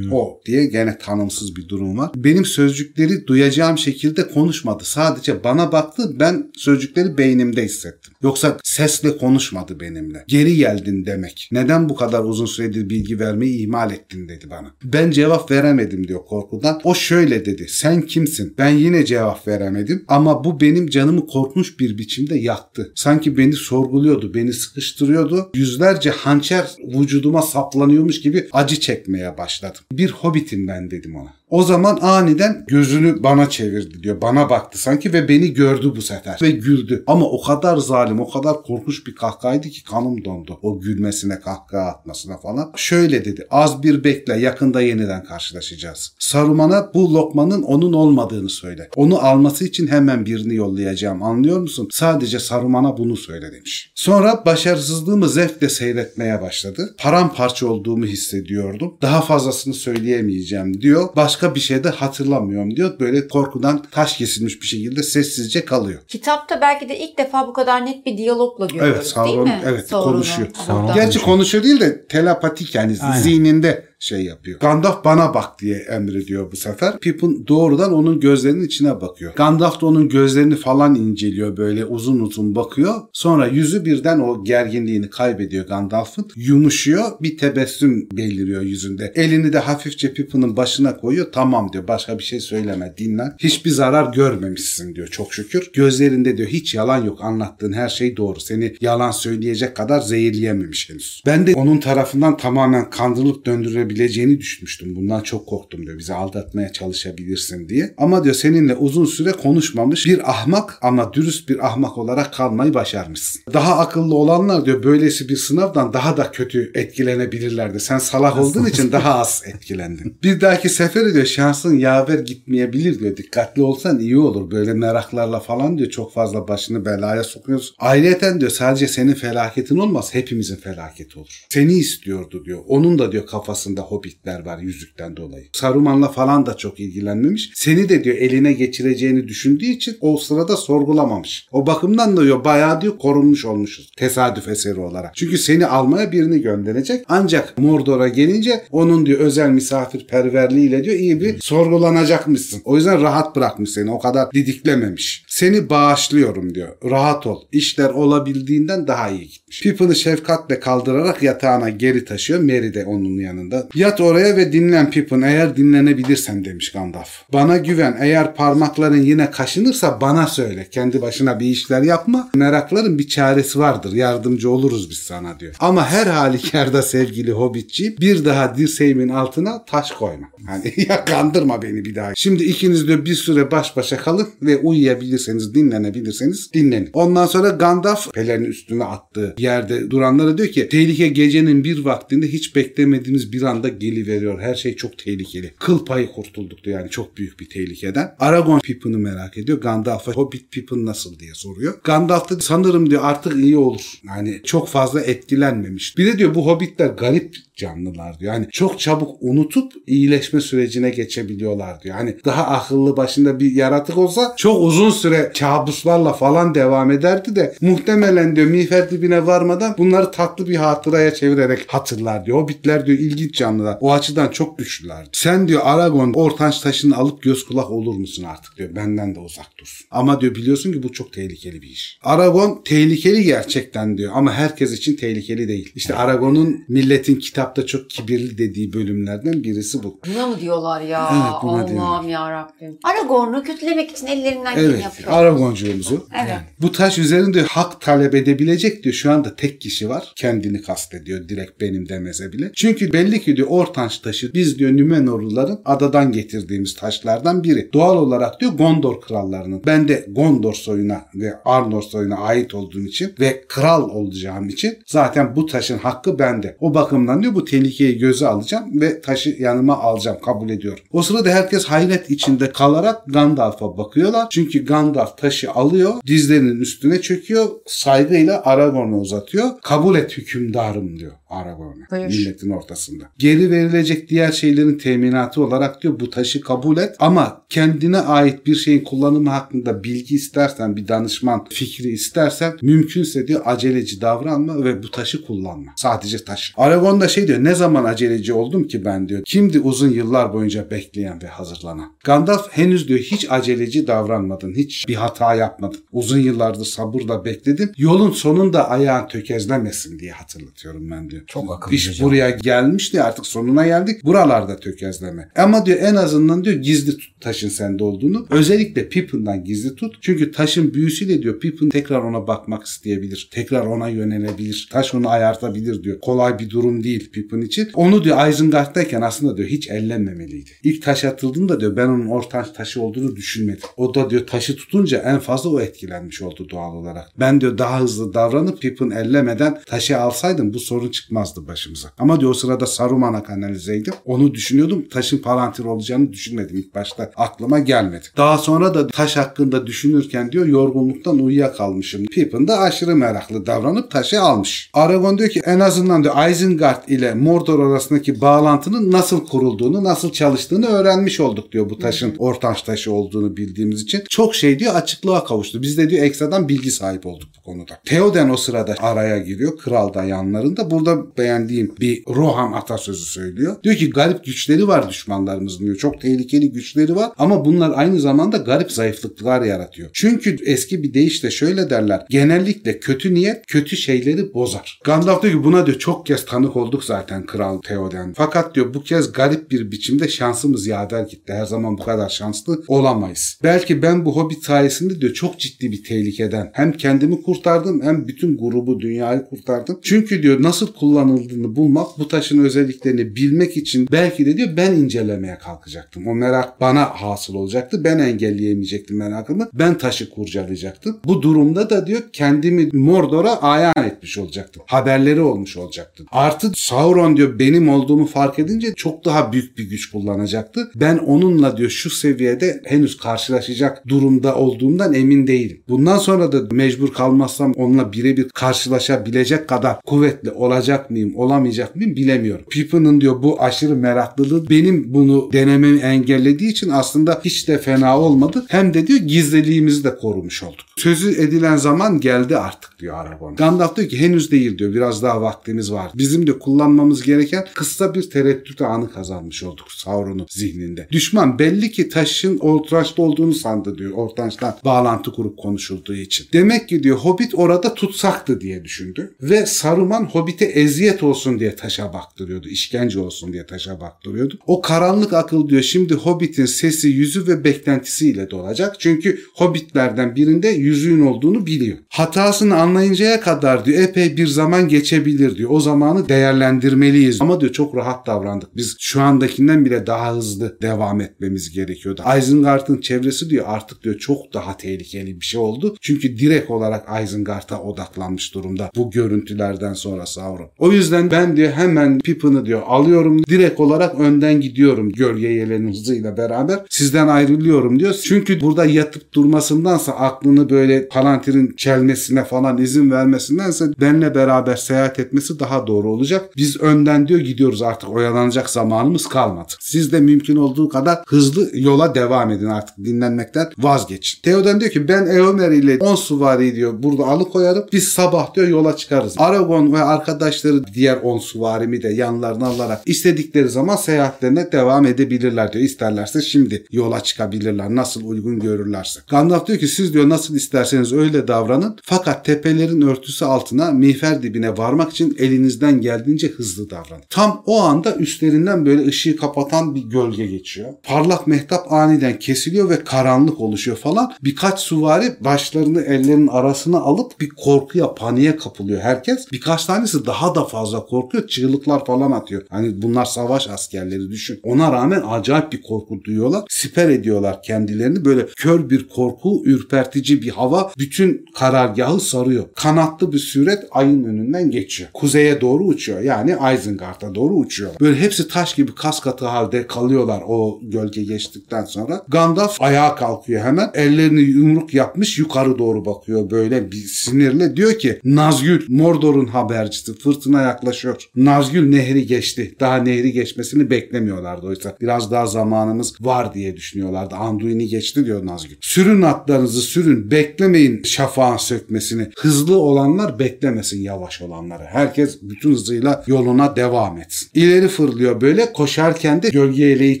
O diye gene tanımsız bir durum var. Benim sözcükleri duyacağım şekilde konuşmadı. Sadece bana baktı. Ben sözcükleri beynimde hissettim. Yoksa sesle konuşmadı benimle. Geri geldin demek. Neden bu kadar uzun süredir bilgi vermeyi ihmal ettin dedi bana. Ben cevap veremedim diyor korkudan. O şöyle dedi. Sen kimsin? Ben yine cevap veremedim. Ama bu benim canımı korkunç bir biçimde yaktı. Sanki beni sorguluyordu. Beni sıkıştırıyordu. Yüzlerce hançer vücuduma saplanıyormuş gibi acı çekmeye başladım. Bir hobbitim ben dedim ona. O zaman aniden gözünü bana çevirdi diyor. Bana baktı sanki ve beni gördü bu sefer. Ve güldü. Ama o kadar zalim, o kadar korkunç bir kahkahaydı ki kanım dondu. O gülmesine, kahkaha atmasına falan. Şöyle dedi. Az bir bekle yakında yeniden karşılaşacağız. Saruman'a bu lokmanın onun olmadığını söyle. Onu alması için hemen birini yollayacağım. Anlıyor musun? Sadece Saruman'a bunu söyle demiş. Sonra başarısızlığımı zevkle seyretmeye başladı. Paramparça olduğumu hissediyordum. Daha fazlasını söyleyemeyeceğim diyor. Başka bir şey de hatırlamıyorum diyor. Böyle korkudan taş kesilmiş bir şekilde sessizce kalıyor. Kitapta belki de ilk defa bu kadar net bir diyalogla görüyoruz Evet, Sauron- değil mi? evet, Sauron'u konuşuyor. Sauron- Gerçi konuşuyor değil de telepatik yani Aynen. zihninde şey yapıyor. Gandalf bana bak diye emrediyor bu sefer. Pippin doğrudan onun gözlerinin içine bakıyor. Gandalf da onun gözlerini falan inceliyor böyle uzun uzun bakıyor. Sonra yüzü birden o gerginliğini kaybediyor Gandalf'ın. Yumuşuyor bir tebessüm beliriyor yüzünde. Elini de hafifçe Pippin'in başına koyuyor. Tamam diyor başka bir şey söyleme dinlen. Hiçbir zarar görmemişsin diyor çok şükür. Gözlerinde diyor hiç yalan yok anlattığın her şey doğru. Seni yalan söyleyecek kadar zehirleyememiş henüz. Ben de onun tarafından tamamen kandırılıp döndürülebilmiş öldürebileceğini düşünmüştüm. Bundan çok korktum diyor. Bizi aldatmaya çalışabilirsin diye. Ama diyor seninle uzun süre konuşmamış bir ahmak ama dürüst bir ahmak olarak kalmayı başarmışsın. Daha akıllı olanlar diyor böylesi bir sınavdan daha da kötü etkilenebilirlerdi. Sen salak olduğun için daha az etkilendin. (laughs) Bir dahaki sefere diyor şansın yaver gitmeyebilir diyor. Dikkatli olsan iyi olur. Böyle meraklarla falan diyor çok fazla başını belaya sokuyorsun. Ayrıyeten diyor sadece senin felaketin olmaz hepimizin felaketi olur. Seni istiyordu diyor. Onun da diyor kafasında hobbitler var yüzükten dolayı. Saruman'la falan da çok ilgilenmemiş. Seni de diyor eline geçireceğini düşündüğü için o sırada sorgulamamış. O bakımdan da diyor bayağı diyor korunmuş olmuşuz. Tesadüf eseri olarak. Çünkü seni almaya birini gönderecek. Ancak Mordor'a gelince onun diyor özel misafirperverliğiyle diyor iyi bir sorgulanacakmışsın. O yüzden rahat bırakmış seni. O kadar didiklememiş. Seni bağışlıyorum diyor. Rahat ol. İşler olabildiğinden daha iyi gitmiş. Pippin'i şefkatle kaldırarak yatağına geri taşıyor. Merry de onun yanında. Yat oraya ve dinlen Pippin eğer dinlenebilirsen demiş Gandalf. Bana güven eğer parmakların yine kaşınırsa bana söyle. Kendi başına bir işler yapma. Merakların bir çaresi vardır. Yardımcı oluruz biz sana diyor. Ama her halükarda sevgili Hobbitçi bir daha dirseğimin altına taş koyma. Hani (laughs) ya kandırma beni bir daha. Şimdi ikiniz de bir süre baş başa kalın ve uyuyabilirseniz, dinlenebilirseniz dinlenin. Ondan sonra Gandalf pelerin üstüne attığı yerde duranlara diyor ki tehlike gecenin bir vaktinde hiç beklemediğimiz bir anda geliveriyor. Her şey çok tehlikeli. Kıl payı kurtulduk diyor yani çok büyük bir tehlikeden. Aragorn Pippin'i merak ediyor. Gandalf'a Hobbit Pippin nasıl diye soruyor. Gandalf da sanırım diyor artık iyi olur. Yani çok fazla etkilenmemiş. Bir de diyor bu Hobbitler garip canlılar diyor. Yani çok çabuk unutup iyileşme sürecine geçebiliyorlar diyor. Hani daha akıllı başında bir yaratık olsa çok uzun süre kabuslarla falan devam ederdi de muhtemelen diyor miğfer dibine varmadan bunları tatlı bir hatıraya çevirerek hatırlar diyor. Hobbitler diyor ilginç canlılar. O açıdan çok güçlüler. Sen diyor Aragon ortanç taşını alıp göz kulak olur musun artık diyor. Benden de uzak dursun. Ama diyor biliyorsun ki bu çok tehlikeli bir iş. Aragon tehlikeli gerçekten diyor ama herkes için tehlikeli değil. İşte Aragon'un milletin kitapta çok kibirli dediği bölümlerden birisi bu. Buna mı diyorlar ya? Evet, buna. Allah'ım ya Rabbim. Aragorn'u kötülemek için ellerinden geleni Evet, yapıyor. Aragoncuğumuzu. Evet. Bu taş üzerinde hak talep edebilecek diyor. Şu anda tek kişi var. Kendini kastediyor. Direkt benim demese bile. Çünkü belli ki diyor Ortanç taşı biz diyor Nümenorluların adadan getirdiğimiz taşlardan biri. Doğal olarak diyor Gondor krallarının. Ben de Gondor soyuna ve Arnor soyuna ait olduğum için ve kral olacağım için zaten bu taşın hakkı bende. O bakımdan diyor bu tehlikeyi göze alacağım ve taşı yanıma alacağım. Kabul ediyorum. O sırada herkes hayret içinde kalarak Gandalf'a bakıyorlar. Çünkü Gandalf taşı alıyor, dizlerinin üstüne çöküyor, saygıyla Aragorn'a uzatıyor. Kabul et hükümdarım diyor Aragorn'a. Buyur. Milletin ortasında. Geri verilecek diğer şeylerin teminatı olarak diyor bu taşı kabul et ama kendine ait bir şeyin kullanımı hakkında bilgi istersen, bir danışman fikri istersen mümkünse diyor aceleci davranma ve bu taşı kullanma. Sadece taş. Aragorn da şey diyor ne zaman aceleci oldum ki ben diyor. Kimdi uzun yıllar boyunca bekleyen ve hazırlanan. Gandalf henüz diyor hiç aceleci davranmadın. Hiç bir hata yapmadın. Uzun yıllardır sabırla bekledim. Yolun sonunda ayağın tökezlemesin diye hatırlatıyorum ben diyor. Çok akıllıca İş buraya gelmişti artık sonuna geldik. Buralarda tökezleme. Ama diyor en azından diyor gizli tut taşın sende olduğunu. Özellikle Pippin'dan gizli tut. Çünkü taşın büyüsüyle diyor Pippin tekrar ona bakmak isteyebilir. Tekrar ona yönelebilir. Taş onu ayartabilir diyor. Kolay bir durum değil Pippin için. Onu diyor Isengard'dayken aslında diyor hiç ellenmemeliydi. İlk taş atıldığında diyor ben onun ortanç taşı olduğunu düşünmedim. O da diyor taşı tutunca en fazla o etkilenmiş oldu doğal olarak. Ben diyor daha hızlı davranıp Pippin ellemeden taşı alsaydım bu sorun çıkmazdı başımıza. Ama diyor o sırada Saruman'a kanalizeydim. Onu düşünüyordum. Taşın palantir olacağını düşünmedim ilk başta. Aklıma gelmedi. Daha sonra da taş hakkında düşünürken diyor yorgunluktan uyuyakalmışım. Pippin de aşırı meraklı davranıp taşı almış. Aragorn diyor ki en azından diyor Isengard ile Mordor arasındaki bağlantının nasıl kurulduğunu, nasıl çalıştığını öğrenmiş olduk diyor bu taşın ortanç taşı olduğunu bildiğimiz için. Çok şey diyor açıklığa kavuştu. Biz de diyor ekstradan bilgi sahip olduk bu konuda. Theoden o sırada araya giriyor. Kral da yanlarında. Burada beğendiğim bir Rohan atasözü söylüyor. Diyor ki garip güçleri var düşmanlarımızın diyor. Çok tehlikeli güçleri var ama bunlar aynı zamanda garip zayıflıklar yaratıyor. Çünkü eski bir deyişle şöyle derler. Genellikle kötü niyet kötü şeyleri bozar. Gandalf diyor ki buna diyor çok kez tanık olduk zaten Kral Theoden. Fakat diyor bu kez garip bir biçimde şansımız yaver gitti. Her zaman bu kadar şanslı olamayız. Belki ben bu hobbit sayesinde diyor çok ciddi bir tehlikeden hem kendimi kurtardım hem bütün grubu dünyayı kurtardım. Çünkü diyor nasıl kullanıldığını bulmak, bu taşın özelliklerini bilmek için belki de diyor ben incelemeye kalkacaktım. O merak bana hasıl olacaktı. Ben engelleyemeyecektim merakımı. Ben taşı kurcalayacaktım. Bu durumda da diyor kendimi Mordor'a ayan etmiş olacaktım. Haberleri olmuş olacaktı. Artı Sauron diyor benim olduğumu fark edince çok daha büyük bir güç kullanacaktı. Ben onunla diyor şu seviyede henüz karşılaşacak durumda olduğumdan emin değilim. Bundan sonra da mecbur kalmazsam onunla birebir karşılaşabilecek kadar kuvvetli olacak mıyım, olamayacak mıyım bilemiyorum. Pippin'in diyor bu aşırı meraklılığı benim bunu denememi engellediği için aslında hiç de fena olmadı. Hem de diyor gizliliğimizi de korumuş olduk. Sözü edilen zaman geldi artık diyor Aragorn. Gandalf diyor ki henüz değil diyor. Biraz daha vaktimiz var. Bizim de kullanmamız gereken kısa bir tereddüt anı kazanmış olduk Sauron'un zihninde. Düşman belli ki taşın Ortanç'ta olduğunu sandı diyor. Ortanç'tan bağlantı kurup konuşulduğu için. Demek ki diyor Hobbit orada tutsaktı diye düşündü. Ve Saruman Hobbit'e eziyet olsun diye taşa baktırıyordu. işkence olsun diye taşa baktırıyordu. O karanlık akıl diyor şimdi Hobbit'in sesi, yüzü ve beklentisiyle dolacak. Çünkü Hobbitlerden birinde yüzüğün olduğunu biliyor. Hatasını anlayıncaya kadar diyor epey bir zaman geçebilir diyor. O zamanı değerlendirmeliyiz. Ama diyor çok rahat davrandık. Biz şu andakinden bile daha hızlı devam etmemiz gerekiyordu. Isengard'ın çevresi diyor artık diyor çok daha tehlikeli bir şey oldu. Çünkü direkt olarak Isengard'a odaklanmış durumda bu görüntülerden sonra Sauron. O yüzden ben diyor hemen Pippin'i diyor alıyorum direkt olarak önden gidiyorum gölge yelenin hızıyla beraber sizden ayrılıyorum diyor. Çünkü burada yatıp durmasındansa aklını böyle Palantir'in çelmesine falan izin vermesindense benle beraber seyahat etmesi daha doğru olacak. Biz önden diyor gidiyoruz artık oyalanacak zamanımız kalmadı. Siz de mümkün olduğu kadar hızlı yola devam edin artık dinlenmekten vazgeçin. Theoden diyor ki ben Eomer ile 10 suvari diyor burada alıkoyarım. Biz sabah diyor yola çıkarız. Aragon ve arkadaşları diğer 10 suvarimi de yanlarına alarak istedikleri zaman seyahatlerine devam edebilirler diyor. İsterlerse şimdi yola çıkabilirler. Nasıl uygun görürlerse. Gandalf diyor ki siz diyor nasıl isterseniz öyle davranın. Fakat tepelerin örtüsü altına miğfer dibine varmak için elinizden geldiğince hızlı davranın. Tam o anda üstlerinden böyle ışığı kapatan bir gölge geçiyor. Parlak mehtap aniden kesiliyor ve karanlık oluşuyor falan. Birkaç suvari başlarını ellerinin arasına alıp bir korkuya, paniğe kapılıyor herkes. Birkaç tanesi daha da fazla korkuyor. Çığlıklar falan atıyor. Hani bunlar savaş askerleri düşün. Ona rağmen acayip bir korku duyuyorlar. Siper ediyorlar kendilerini. Böyle kör bir korku, ürpertici bir hava bütün karargahı sarıyor. Kanatlı bir süret ayın önünden geçiyor. Kuzeye doğru uçuyor. Yani Isengard'a doğru uçuyor. Böyle hepsi taş gibi kas katı halde kalıyorlar o gölge geçtikten sonra. Gandalf ayağa kalkıyor hemen. Ellerini yumruk yapmış yukarı doğru bakıyor böyle bir sinirle. Diyor ki Nazgül Mordor'un habercisi fırtına yaklaşıyor. Nazgül nehri geçti. Daha nehri geçmesini beklemiyorlardı oysa. Biraz daha zamanımız var diye düşünüyorlardı. Anduin'i geçti diyor Nazgül. Sürün atlarınızı sürün. Beklemeyin şafağın sökmesini. Hızlı olanlar beklemesin yavaş olanları. Herkes bütün hızıyla yoluna devam etsin. İleri fırlıyor böyle. Koşarken de gölge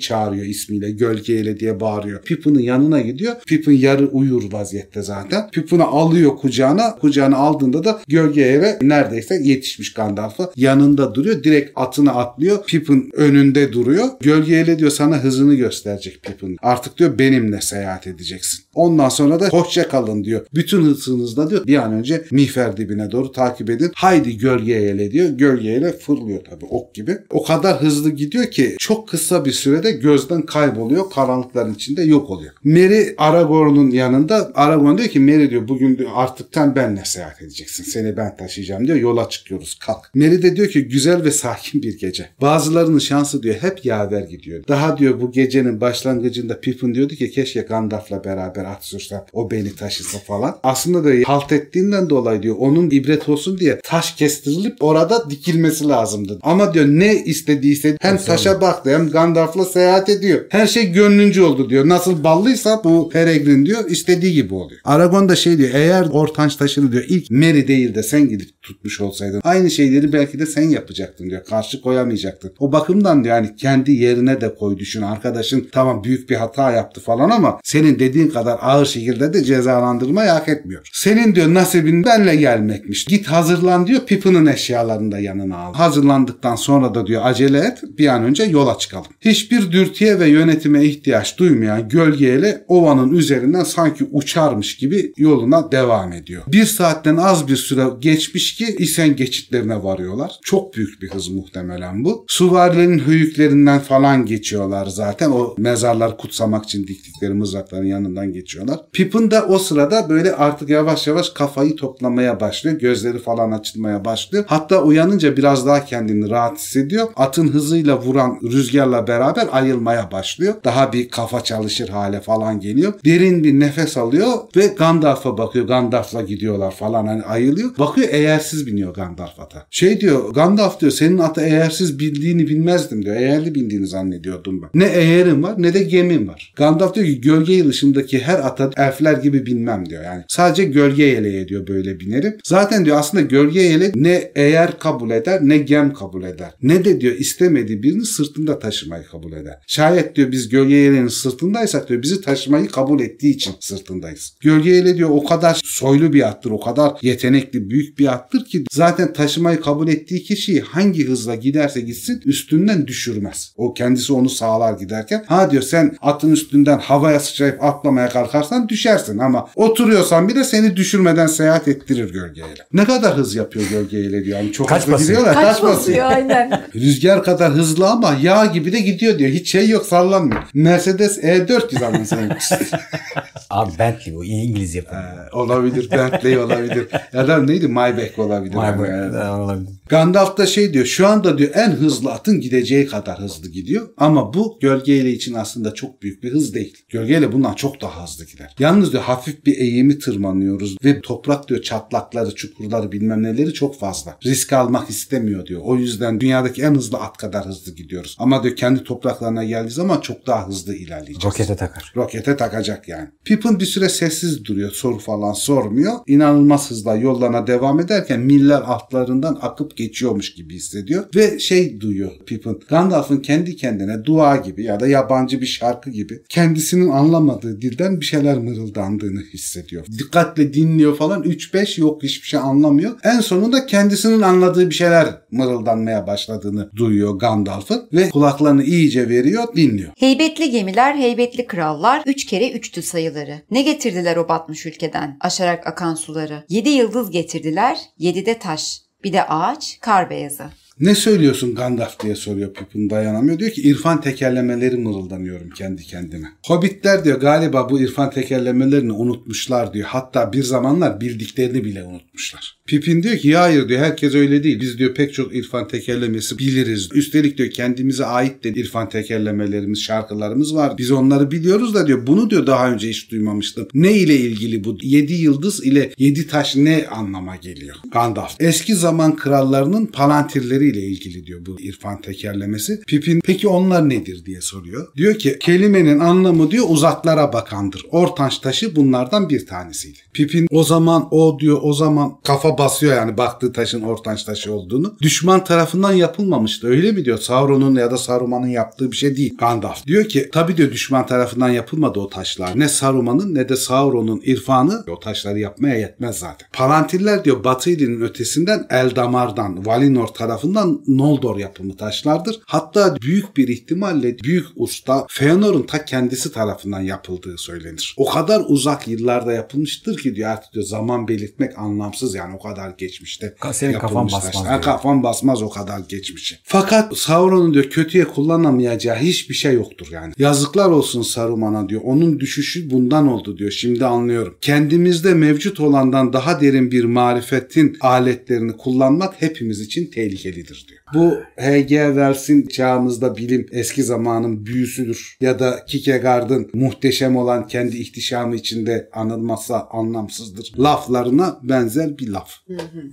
çağırıyor ismiyle. Gölge diye bağırıyor. Pippin'in yanına gidiyor. Pippin yarı uyur vaziyette zaten. Pippin'i alıyor kucağına. Kucağına aldığında da gölge ele neredeyse yetişmiş Gandalf'a. Yanında duruyor. Direkt atına atlıyor. Pippin önünde duruyor. Gölge ele diyor sana hızını gösterecek Pippin. Artık diyor benimle seyahat edeceksin. Ondan sonra da hoşça kalın diyor. Bütün hızınızla diyor bir an önce miğfer dibine doğru takip edin. Haydi gölgeye ele diyor. Gölgeyle fırlıyor tabii ok gibi. O kadar hızlı gidiyor ki çok kısa bir sürede gözden kayboluyor. Karanlıkların içinde yok oluyor. Merry Aragorn'un yanında Aragorn diyor ki Merry diyor bugün diyor, artık sen benle seyahat edeceksin. Seni ben taşıyacağım diyor. Yola çıkıyoruz kalk. Merry de diyor ki güzel ve sakin bir gece. Bazılarının şansı diyor hep yaver gidiyor. Daha diyor bu gecenin başlangıcında Pippin diyordu ki keşke Gandalf'la beraber at sürsem o beni taşısa falan. Aslında da halt ettiğinden dolayı diyor onun ibret olsun diye taş kestirilip orada dikilmesi lazımdı. Ama diyor ne istediyse hem taşa baktı hem Gandalf'la seyahat ediyor. Her şey gönlünce oldu diyor. Nasıl ballıysa bu Peregrin diyor istediği gibi oluyor. Aragon da şey diyor eğer Ortanç taşını diyor ilk Merry değil de sen gidip tutmuş olsaydın aynı şeyleri belki de sen yapacaktın diyor. Karşı koyamayacaktın. O bakımdan diyor yani kendi yerine de koy düşün. Arkadaşın tamam büyük bir hata yaptı falan ama senin dediğin kadar ağır şekilde de cezalandırmayı hak etmiyor. Senin diyor nasibin benle gelmekmiş. Git hazırlan diyor Pippin'in eşyalarını da yanına al. Hazırlandıktan sonra da diyor acele et bir an önce yola çıkalım. Hiçbir dürtüye ve yönetime ihtiyaç duymayan gölgeyle ovanın üzerinden sanki uçarmış gibi yoluna devam ediyor. Bir saatten az bir süre geçmiş ki İsen geçitlerine varıyorlar. Çok büyük bir hız muhtemelen bu. Suvarilerin höyüklerinden falan geçiyorlar zaten. O mezarlar kutsamak için diktikleri mızrakların yanından geçiyorlar. Pippin de o sırada böyle artık yavaş yavaş kafayı toplamaya başlıyor. Gözleri falan açılmaya başlıyor. Hatta uyanınca biraz daha kendini rahat hissediyor. Atın hızıyla vuran rüzgarla beraber ayılmaya başlıyor. Daha bir kafa çalışır hale falan geliyor. Derin bir nefes alıyor ve Gandalf'a bakıyor. Gandalf'la gidiyorlar falan hani ayılıyor. Bakıyor eğersiz biniyor Gandalf ata. Şey diyor Gandalf diyor senin ata eğersiz bindiğini bilmezdim diyor. Eğerli bindiğini zannediyordum ben. Ne eğerim var ne de gemim var. Gandalf diyor ki gölge yılışındaki her ata elfler gibi binmem diyor. Yani sadece gölge yeleğe diyor böyle binerim. Zaten diyor aslında gölge yelek ne eğer kabul eder ne gem kabul eder. Ne de diyor istemediği birini sırtında taşımayı kabul eder. Şayet diyor biz gölge yeleğinin sırtındaysak diyor bizi taşımayı kabul ettiği için sırtındayız. Gölge yeleği diyor o kadar soylu bir attır, o kadar yetenekli büyük bir attır ki zaten taşımayı kabul ettiği kişiyi hangi hızla giderse gitsin üstünden düşürmez. O kendisi onu sağlar giderken. Ha diyor sen atın üstünden havaya sıçrayıp atlamaya kalkarsan düşersin ama oturuyorsan bir de seni düşürmeden seyahat ettirir gölgeyle. Ne kadar hız yapıyor gölgeyle diyor. Yani çok Kaç hızlı basıyor? gidiyorlar. Kaç basıyor aynen. (laughs) Rüzgar kadar hızlı ama yağ gibi de gidiyor diyor. Hiç şey yok sallanmıyor. Mercedes E400 ama senin. (laughs) Abi Bentley bu İngiliz yapımı. Ee, olabilir. Bentley olabilir. Ya da neydi? Maybach olabilir. Be, Yani. olabilir. Gandalf da şey diyor şu anda diyor en hızlı atın gideceği kadar hızlı gidiyor. Ama bu gölgeyle için aslında çok büyük bir hız değil. Gölgeyle bundan çok daha gider. Yalnız diyor hafif bir eğimi tırmanıyoruz ve toprak diyor çatlakları, çukurları bilmem neleri çok fazla. Risk almak istemiyor diyor. O yüzden dünyadaki en hızlı at kadar hızlı gidiyoruz. Ama diyor kendi topraklarına geldiği zaman çok daha hızlı ilerleyeceğiz. Rokete takar. Rokete takacak yani. Pippin bir süre sessiz duruyor. Soru falan sormuyor. İnanılmaz hızla yollarına devam ederken miller altlarından akıp geçiyormuş gibi hissediyor. Ve şey duyuyor Pippin. Gandalf'ın kendi kendine dua gibi ya da yabancı bir şarkı gibi kendisinin anlamadığı dilden bir şeyler mırıldandığını hissediyor. Dikkatle dinliyor falan. 3-5 yok hiçbir şey anlamıyor. En sonunda kendisinin anladığı bir şeyler mırıldanmaya başladığını duyuyor Gandalf'ın ve kulaklarını iyice veriyor, dinliyor. Heybetli gemiler, heybetli krallar, üç kere üçtü sayıları. Ne getirdiler o batmış ülkeden, aşarak akan suları? Yedi yıldız getirdiler, yedi de taş, bir de ağaç, kar beyazı. Ne söylüyorsun Gandalf diye soruyor Pippin dayanamıyor. Diyor ki irfan tekerlemeleri mırıldanıyorum kendi kendime. Hobbitler diyor galiba bu irfan tekerlemelerini unutmuşlar diyor. Hatta bir zamanlar bildiklerini bile unutmuşlar. Pippin diyor ki ya hayır diyor herkes öyle değil. Biz diyor pek çok irfan tekerlemesi biliriz. Üstelik diyor kendimize ait de irfan tekerlemelerimiz, şarkılarımız var. Biz onları biliyoruz da diyor bunu diyor daha önce hiç duymamıştım. Ne ile ilgili bu? Yedi yıldız ile yedi taş ne anlama geliyor? Gandalf. Eski zaman krallarının palantirleri ile ilgili diyor bu irfan tekerlemesi. Pippin peki onlar nedir diye soruyor. Diyor ki kelimenin anlamı diyor uzaklara bakandır. Ortanç taşı bunlardan bir tanesiydi. Pippin o zaman o diyor o zaman kafa basıyor yani baktığı taşın ortanç taşı olduğunu. Düşman tarafından yapılmamıştı öyle mi diyor. Sauron'un ya da Saruman'ın yaptığı bir şey değil. Gandalf diyor ki tabi diyor düşman tarafından yapılmadı o taşlar. Ne Saruman'ın ne de Sauron'un irfanı o taşları yapmaya yetmez zaten. Palantiller diyor Batı ilinin ötesinden Eldamar'dan Valinor tarafından Noldor yapımı taşlardır. Hatta büyük bir ihtimalle büyük usta Feanor'un ta kendisi tarafından yapıldığı söylenir. O kadar uzak yıllarda yapılmıştır ki diyor artık diyor zaman belirtmek anlamsız yani o kadar geçmişte. Senin kafan basmaz taşlar. Ha, kafan basmaz o kadar geçmişi. Fakat Sauron'un diyor kötüye kullanamayacağı hiçbir şey yoktur yani. Yazıklar olsun Saruman'a diyor. Onun düşüşü bundan oldu diyor. Şimdi anlıyorum. Kendimizde mevcut olandan daha derin bir marifetin aletlerini kullanmak hepimiz için tehlikelidir diyor. Bu H.G. Wells'in çağımızda bilim eski zamanın büyüsüdür. Ya da Kierkegaard'ın muhteşem olan kendi ihtişamı içinde anılmazsa anlamsızdır. Laflarına benzer bir laf.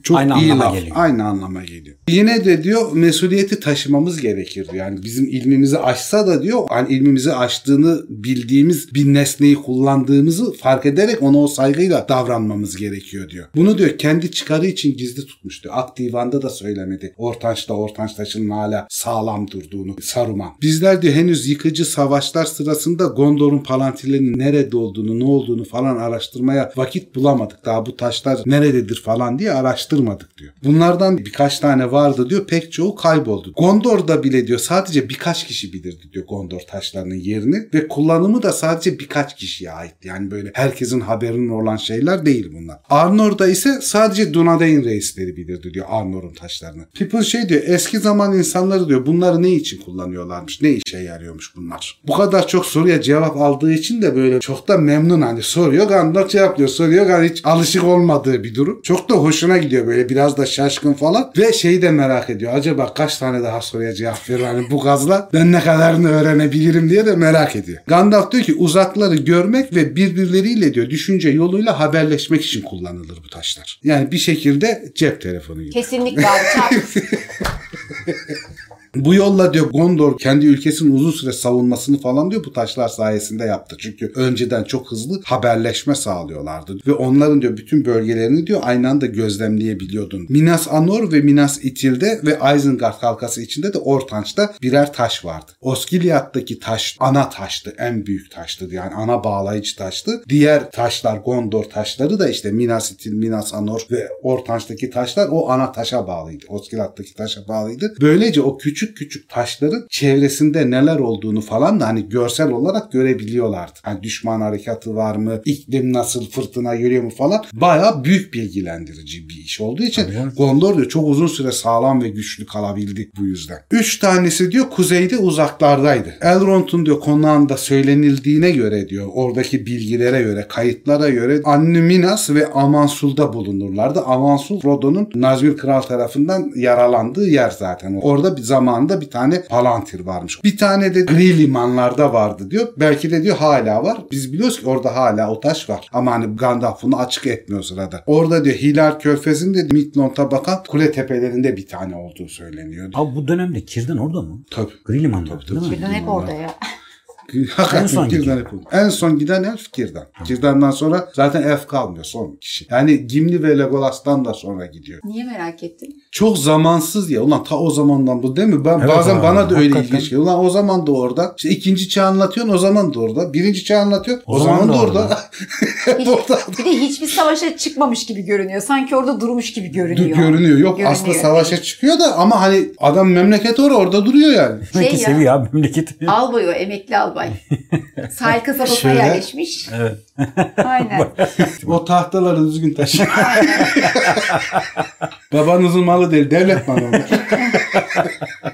Çok Aynı iyi anlama laf. geliyor. Aynı anlama geliyor. Yine de diyor mesuliyeti taşımamız gerekir. Yani bizim ilmimizi aşsa da diyor hani ilmimizi aştığını bildiğimiz bir nesneyi kullandığımızı fark ederek ona o saygıyla davranmamız gerekiyor diyor. Bunu diyor kendi çıkarı için gizli tutmuş diyor. Ak divanda da söylemedi. Ortanç'ta Ortanç taşının hala sağlam durduğunu Saruman. Bizler diyor henüz yıkıcı savaşlar sırasında Gondor'un palantirlerinin nerede olduğunu ne olduğunu falan araştırmaya vakit bulamadık. Daha bu taşlar nerededir falan falan diye araştırmadık diyor. Bunlardan birkaç tane vardı diyor pek çoğu kayboldu. Gondor'da bile diyor sadece birkaç kişi bilirdi diyor Gondor taşlarının yerini ve kullanımı da sadece birkaç kişiye ait. Yani böyle herkesin haberinin olan şeyler değil bunlar. Arnor'da ise sadece Dunedain reisleri bilirdi diyor Arnor'un taşlarını. Pippin şey diyor eski zaman insanları diyor bunları ne için kullanıyorlarmış ne işe yarıyormuş bunlar. Bu kadar çok soruya cevap aldığı için de böyle çok da memnun hani soruyor Gandalf cevaplıyor soruyor Gandalf hiç alışık olmadığı bir durum. Çok da hoşuna gidiyor böyle biraz da şaşkın falan ve şeyi de merak ediyor acaba kaç tane daha soruya cevap verir hani bu gazla ben ne kadarını öğrenebilirim diye de merak ediyor. Gandalf diyor ki uzakları görmek ve birbirleriyle diyor düşünce yoluyla haberleşmek için kullanılır bu taşlar. Yani bir şekilde cep telefonu gibi. Kesinlikle abi. (laughs) Bu yolla diyor Gondor kendi ülkesinin uzun süre savunmasını falan diyor bu taşlar sayesinde yaptı. Çünkü önceden çok hızlı haberleşme sağlıyorlardı. Ve onların diyor bütün bölgelerini diyor aynı anda gözlemleyebiliyordun. Minas Anor ve Minas Ithil'de ve Isengard halkası içinde de Ortanç'ta birer taş vardı. Osgiliath'taki taş ana taştı. En büyük taştı. Yani ana bağlayıcı taştı. Diğer taşlar Gondor taşları da işte Minas Ithil, Minas Anor ve Ortanç'taki taşlar o ana taşa bağlıydı. Osgiliath'taki taşa bağlıydı. Böylece o küçük küçük taşların çevresinde neler olduğunu falan da hani görsel olarak görebiliyorlardı. Hani düşman harekatı var mı? iklim nasıl? Fırtına görüyor mu falan. Bayağı büyük bilgilendirici bir iş olduğu için Tabii. Gondor diyor çok uzun süre sağlam ve güçlü kalabildi bu yüzden. Üç tanesi diyor kuzeyde uzaklardaydı. Elrond'un diyor konağında söylenildiğine göre diyor oradaki bilgilere göre kayıtlara göre Anne Minas ve Amansul'da bulunurlardı. Amansul Frodo'nun Nazgûl Kral tarafından yaralandığı yer zaten. Orada bir zamanında bir tane Palantir varmış. Bir tane de gri limanlarda vardı diyor. Belki de diyor hala var. Biz biliyoruz ki orada hala o taş var. Ama hani Gandalf bunu açık etmiyor sırada. Orada diyor Hilal Körfezi'nde Midlond'a bakan kule tepelerinde bir tane olduğu söyleniyor. Abi bu dönemde Kirden orada mı? Tabii. Gri Liman'da Tabii, değil mi? tabii. Birden hep orada ya. (laughs) Hakikaten En son gidiyor. hep. En son giden elf Fikir'den. Fikir'den sonra zaten elf kalmıyor son kişi. Yani Gimli ve Legolas'tan da sonra gidiyor. Niye merak ettin? Çok zamansız ya. Ulan ta o zamandan bu değil mi? Ben Evet bazen abi, bana da öyle hakikaten. ilginç geliyor. Ulan o zaman da orada. İşte ikinci çağ anlatıyorsun o zaman da orada. Birinci çağ anlatıyorsun o, zaman, da orada. (laughs) Hep Hiç- orada. bir de hiçbir savaşa çıkmamış gibi görünüyor. Sanki orada durmuş gibi görünüyor. görünüyor. Yok Görünüyor. aslında savaşa çıkıyor da ama hani adam memleket orada orada duruyor yani. Şey ki ya. seviyor abi memleketi. Albay o emekli albay. (laughs) Sahil kasabasına Şöyle. yerleşmiş. Evet. Aynen. O tahtaları düzgün taşı. Babanızın malı değil, devlet malı.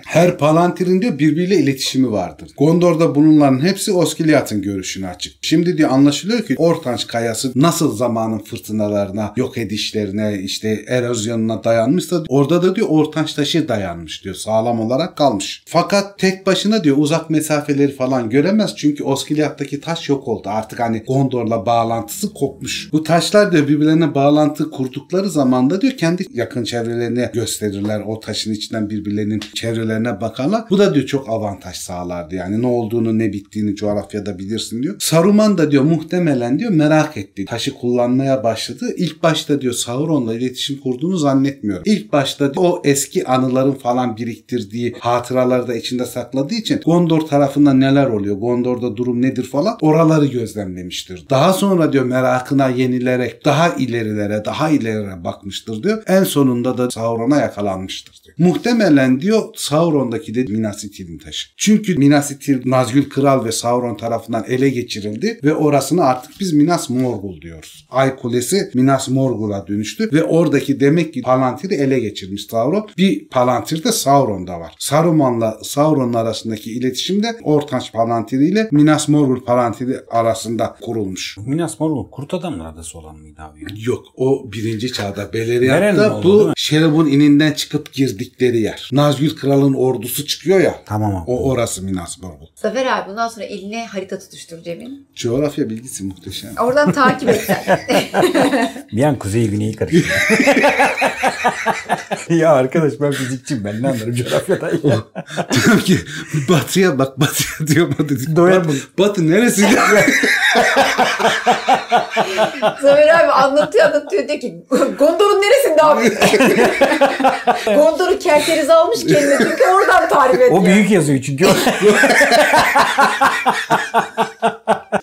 Her Palantir'in diyor birbiriyle iletişimi vardır. Gondor'da bulunanların hepsi Osgiliath'ın görüşüne açık. Şimdi diyor anlaşılıyor ki Ortanç kayası nasıl zamanın fırtınalarına, yok edişlerine, işte erozyonuna dayanmışsa orada da diyor Ortanç taşı dayanmış diyor. Sağlam olarak kalmış. Fakat tek başına diyor uzak mesafeleri falan göremez çünkü Osgiliath'taki taş yok oldu. Artık hani Gondor'la bağlantısı kopmuş. Bu taşlar diyor birbirlerine bağlantı kurdukları zaman da diyor kendi yakın çevrelerine gösterirler. O taşın içinden birbirlerinin çevrelerine bakarlar. Bu da diyor çok avantaj sağlardı. Yani ne olduğunu ne bittiğini coğrafyada bilirsin diyor. Saruman da diyor muhtemelen diyor merak etti. Taşı kullanmaya başladı. İlk başta diyor Sauron'la iletişim kurduğunu zannetmiyorum. İlk başta diyor, o eski anıların falan biriktirdiği hatıraları da içinde sakladığı için Gondor tarafında neler oluyor? Gondor'da durum nedir falan oraları gözlemlemiştir. Daha sonra diyor merakına yenilerek daha ilerilere daha ilerilere bakmıştır diyor. En sonunda da Sauron'a yakalanmıştır diyor. Muhtemelen diyor Sauron'daki de Minas Ithil'in taşı. Çünkü Minas Ithil Nazgûl Kral ve Sauron tarafından ele geçirildi ve orasını artık biz Minas Morgul diyoruz. Ay Kulesi Minas Morgul'a dönüştü ve oradaki demek ki Palantir'i ele geçirmiş Sauron. Bir Palantir de Sauron'da var. Saruman'la Sauron arasındaki iletişim de Ortanç Palantiri ile Minas Morgul Palantiri arasında kurulmuş. Minas Morgul kurt adamlar adası olan mıydı abi ya? Yok o birinci çağda Beleriand'da bu mi? Şerab'ın ininden çıkıp girdikleri yer. Nazgûl Kral'ın ordusu çıkıyor ya. Tamam abi. O orası Minas Morgul. Zafer abi bundan sonra eline harita tutuştur Cemil. Coğrafya bilgisi muhteşem. Oradan takip et sen. (laughs) Bir an kuzeyi güneyi karıştırdı. (laughs) ya arkadaş ben fizikçiyim ben ne anlarım coğrafyadan ya. (laughs) diyor ki batıya bak batıya diyor batı. Doyar Bat- batı neresi? Zafer (laughs) abi anlatıyor anlatıyor diyor ki Gondor'un neresinde abi? (laughs) Gondor'u kerteriz almış kendine çünkü oradan tarif ediyor. O büyük yazıyor çünkü. (laughs)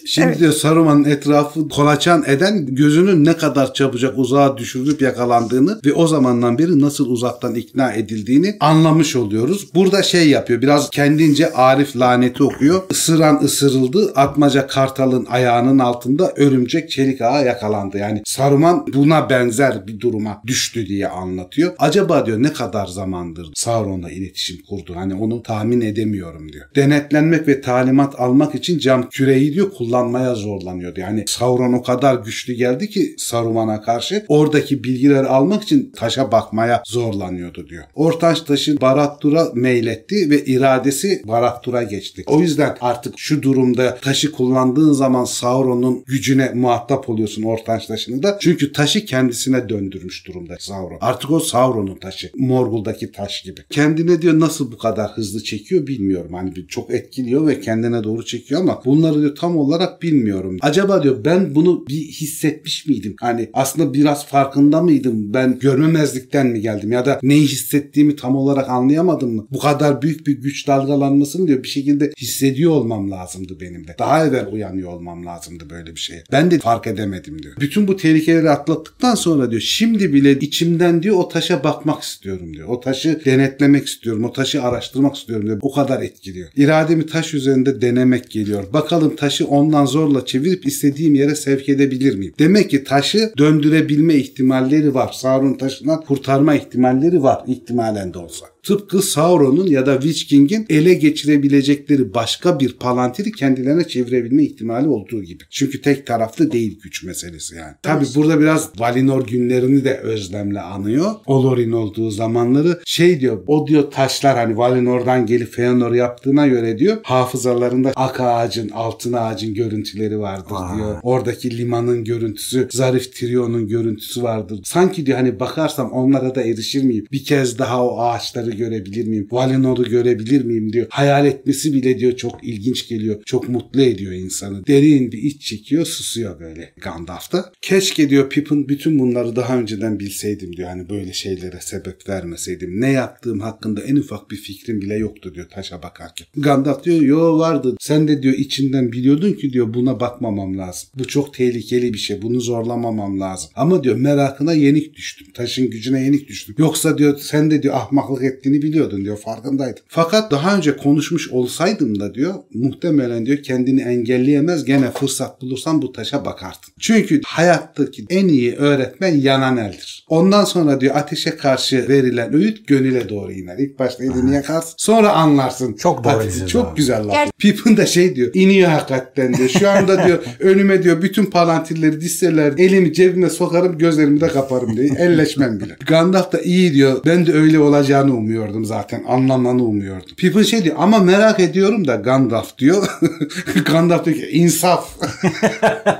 Şimdi Evet. diyor Saruman'ın etrafı kolaçan eden gözünün ne kadar çabucak uzağa düşürülüp yakalandığını ve o zamandan beri nasıl uzaktan ikna edildiğini anlamış oluyoruz. Burada şey yapıyor biraz kendince Arif laneti okuyor. Isıran ısırıldı atmaca kartalın ayağının altında örümcek çelik ağa yakalandı. Yani Saruman buna benzer bir duruma düştü diye anlatıyor. Acaba diyor ne kadar zamandır Sauron'la iletişim kurdu? Hani onu tahmin edemiyorum diyor. Denetlenmek ve talimat almak için cam küreyi diyor kullanmaya zorlanıyordu. Yani Sauron o kadar güçlü geldi ki Saruman'a karşı oradaki bilgileri almak için taşa bakmaya zorlanıyordu diyor. Ortaç taşı Barad-dûr'a meyletti ve iradesi Barad-dûr'a geçti. O yüzden artık şu durumda taşı kullandığın zaman Sauron'un gücüne muhatap oluyorsun Ortaç taşını da. Çünkü taşı kendisine döndürmüş durumda Sauron. Artık o Sauron'un taşı. Morgul'daki taş gibi. Kendine diyor nasıl bu kadar hızlı çekiyor bilmiyorum. Hani çok etkiliyor ve kendine doğru çekiyor ama bunları diyor tam olarak bilmiyorum. Acaba diyor ben bunu bir hissetmiş miydim? Hani aslında biraz farkında mıydım? Ben görmemezlikten mi geldim? Ya da neyi hissettiğimi tam olarak anlayamadım mı? Bu kadar büyük bir güç dalgalanmasını diyor bir şekilde hissediyor olmam lazımdı benim de. Daha evvel uyanıyor olmam lazımdı böyle bir şeye. Ben de fark edemedim diyor. Bütün bu tehlikeleri atlattıktan sonra diyor şimdi bile içimden diyor o taşa bakmak istiyorum diyor. O taşı denetlemek istiyorum. O taşı araştırmak istiyorum diyor. O kadar etkiliyor. İrademi taş üzerinde denemek geliyor. Bakalım taşı ondan zorla çevirip istediğim yere sevk edebilir miyim? Demek ki taşı döndürebilme ihtimalleri var. Sauron taşından kurtarma ihtimalleri var. ihtimalen de olsa. Tıpkı Sauron'un ya da Witch King'in ele geçirebilecekleri başka bir palantiri kendilerine çevirebilme ihtimali olduğu gibi. Çünkü tek taraflı değil güç meselesi yani. Tabi burada biraz Valinor günlerini de özlemle anıyor. Olorin olduğu zamanları şey diyor o diyor taşlar hani Valinor'dan gelip Feanor yaptığına göre diyor hafızalarında ak ağacın altın ağacın görüntüleri vardır Vay. diyor. Oradaki limanın görüntüsü, zarif Tirion'un görüntüsü vardır. Sanki diyor hani bakarsam onlara da erişir miyim? Bir kez daha o ağaçları görebilir miyim? Valinor'u görebilir miyim diyor. Hayal etmesi bile diyor çok ilginç geliyor. Çok mutlu ediyor insanı. Derin bir iç çekiyor, susuyor böyle Gandalf'ta. Keşke diyor Pippin bütün bunları daha önceden bilseydim diyor. Hani böyle şeylere sebep vermeseydim. Ne yaptığım hakkında en ufak bir fikrim bile yoktu diyor taşa bakarken. Gandalf diyor yo vardı. Sen de diyor içinden biliyordun ki diyor buna bakmamam lazım. Bu çok tehlikeli bir şey. Bunu zorlamamam lazım. Ama diyor merakına yenik düştüm. Taşın gücüne yenik düştüm. Yoksa diyor sen de diyor ahmaklık ettiğini biliyordun diyor. Farkındaydın. Fakat daha önce konuşmuş olsaydım da diyor muhtemelen diyor kendini engelleyemez gene fırsat bulursan bu taşa bakardın. Çünkü hayattaki en iyi öğretmen yanan eldir. Ondan sonra diyor ateşe karşı verilen öğüt gönüle doğru iner. İlk başta elini yakarsın sonra anlarsın. Çok doğru Ateşi- Çok abi. güzel laf. Pippin de şey diyor iniyor hakikaten diyor. Şu anda diyor (laughs) önüme diyor bütün palantirleri disseler elimi cebime sokarım gözlerimi de kaparım diyor. Elleşmem bile. (laughs) Gandalf da iyi diyor. Ben de öyle olacağını umuyordum zaten. Anlamanı umuyordum. Pippin şey diyor ama merak ediyorum da Gandalf diyor. (laughs) Gandalf diyor ki insaf.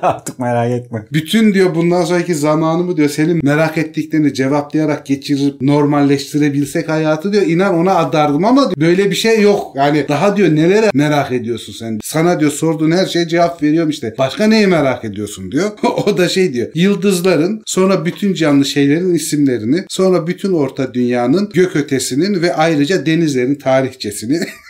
Artık merak etme. Bütün diyor bundan sonraki zamanımı diyor senin merak ettiklerini cevaplayarak geçirip normalleştirebilsek hayatı diyor inan ona adardım ama diyor, böyle bir şey yok. Yani daha diyor nelere merak ediyorsun sen? Sana diyor sorduğun her şeye cevap veriyorum işte. Başka neyi merak ediyorsun diyor. (laughs) o da şey diyor. Yıldızların sonra bütün canlı şeylerin isimlerini sonra bütün orta dünyanın gök ötesinin ve ayrıca denizlerin tarihçesini (laughs)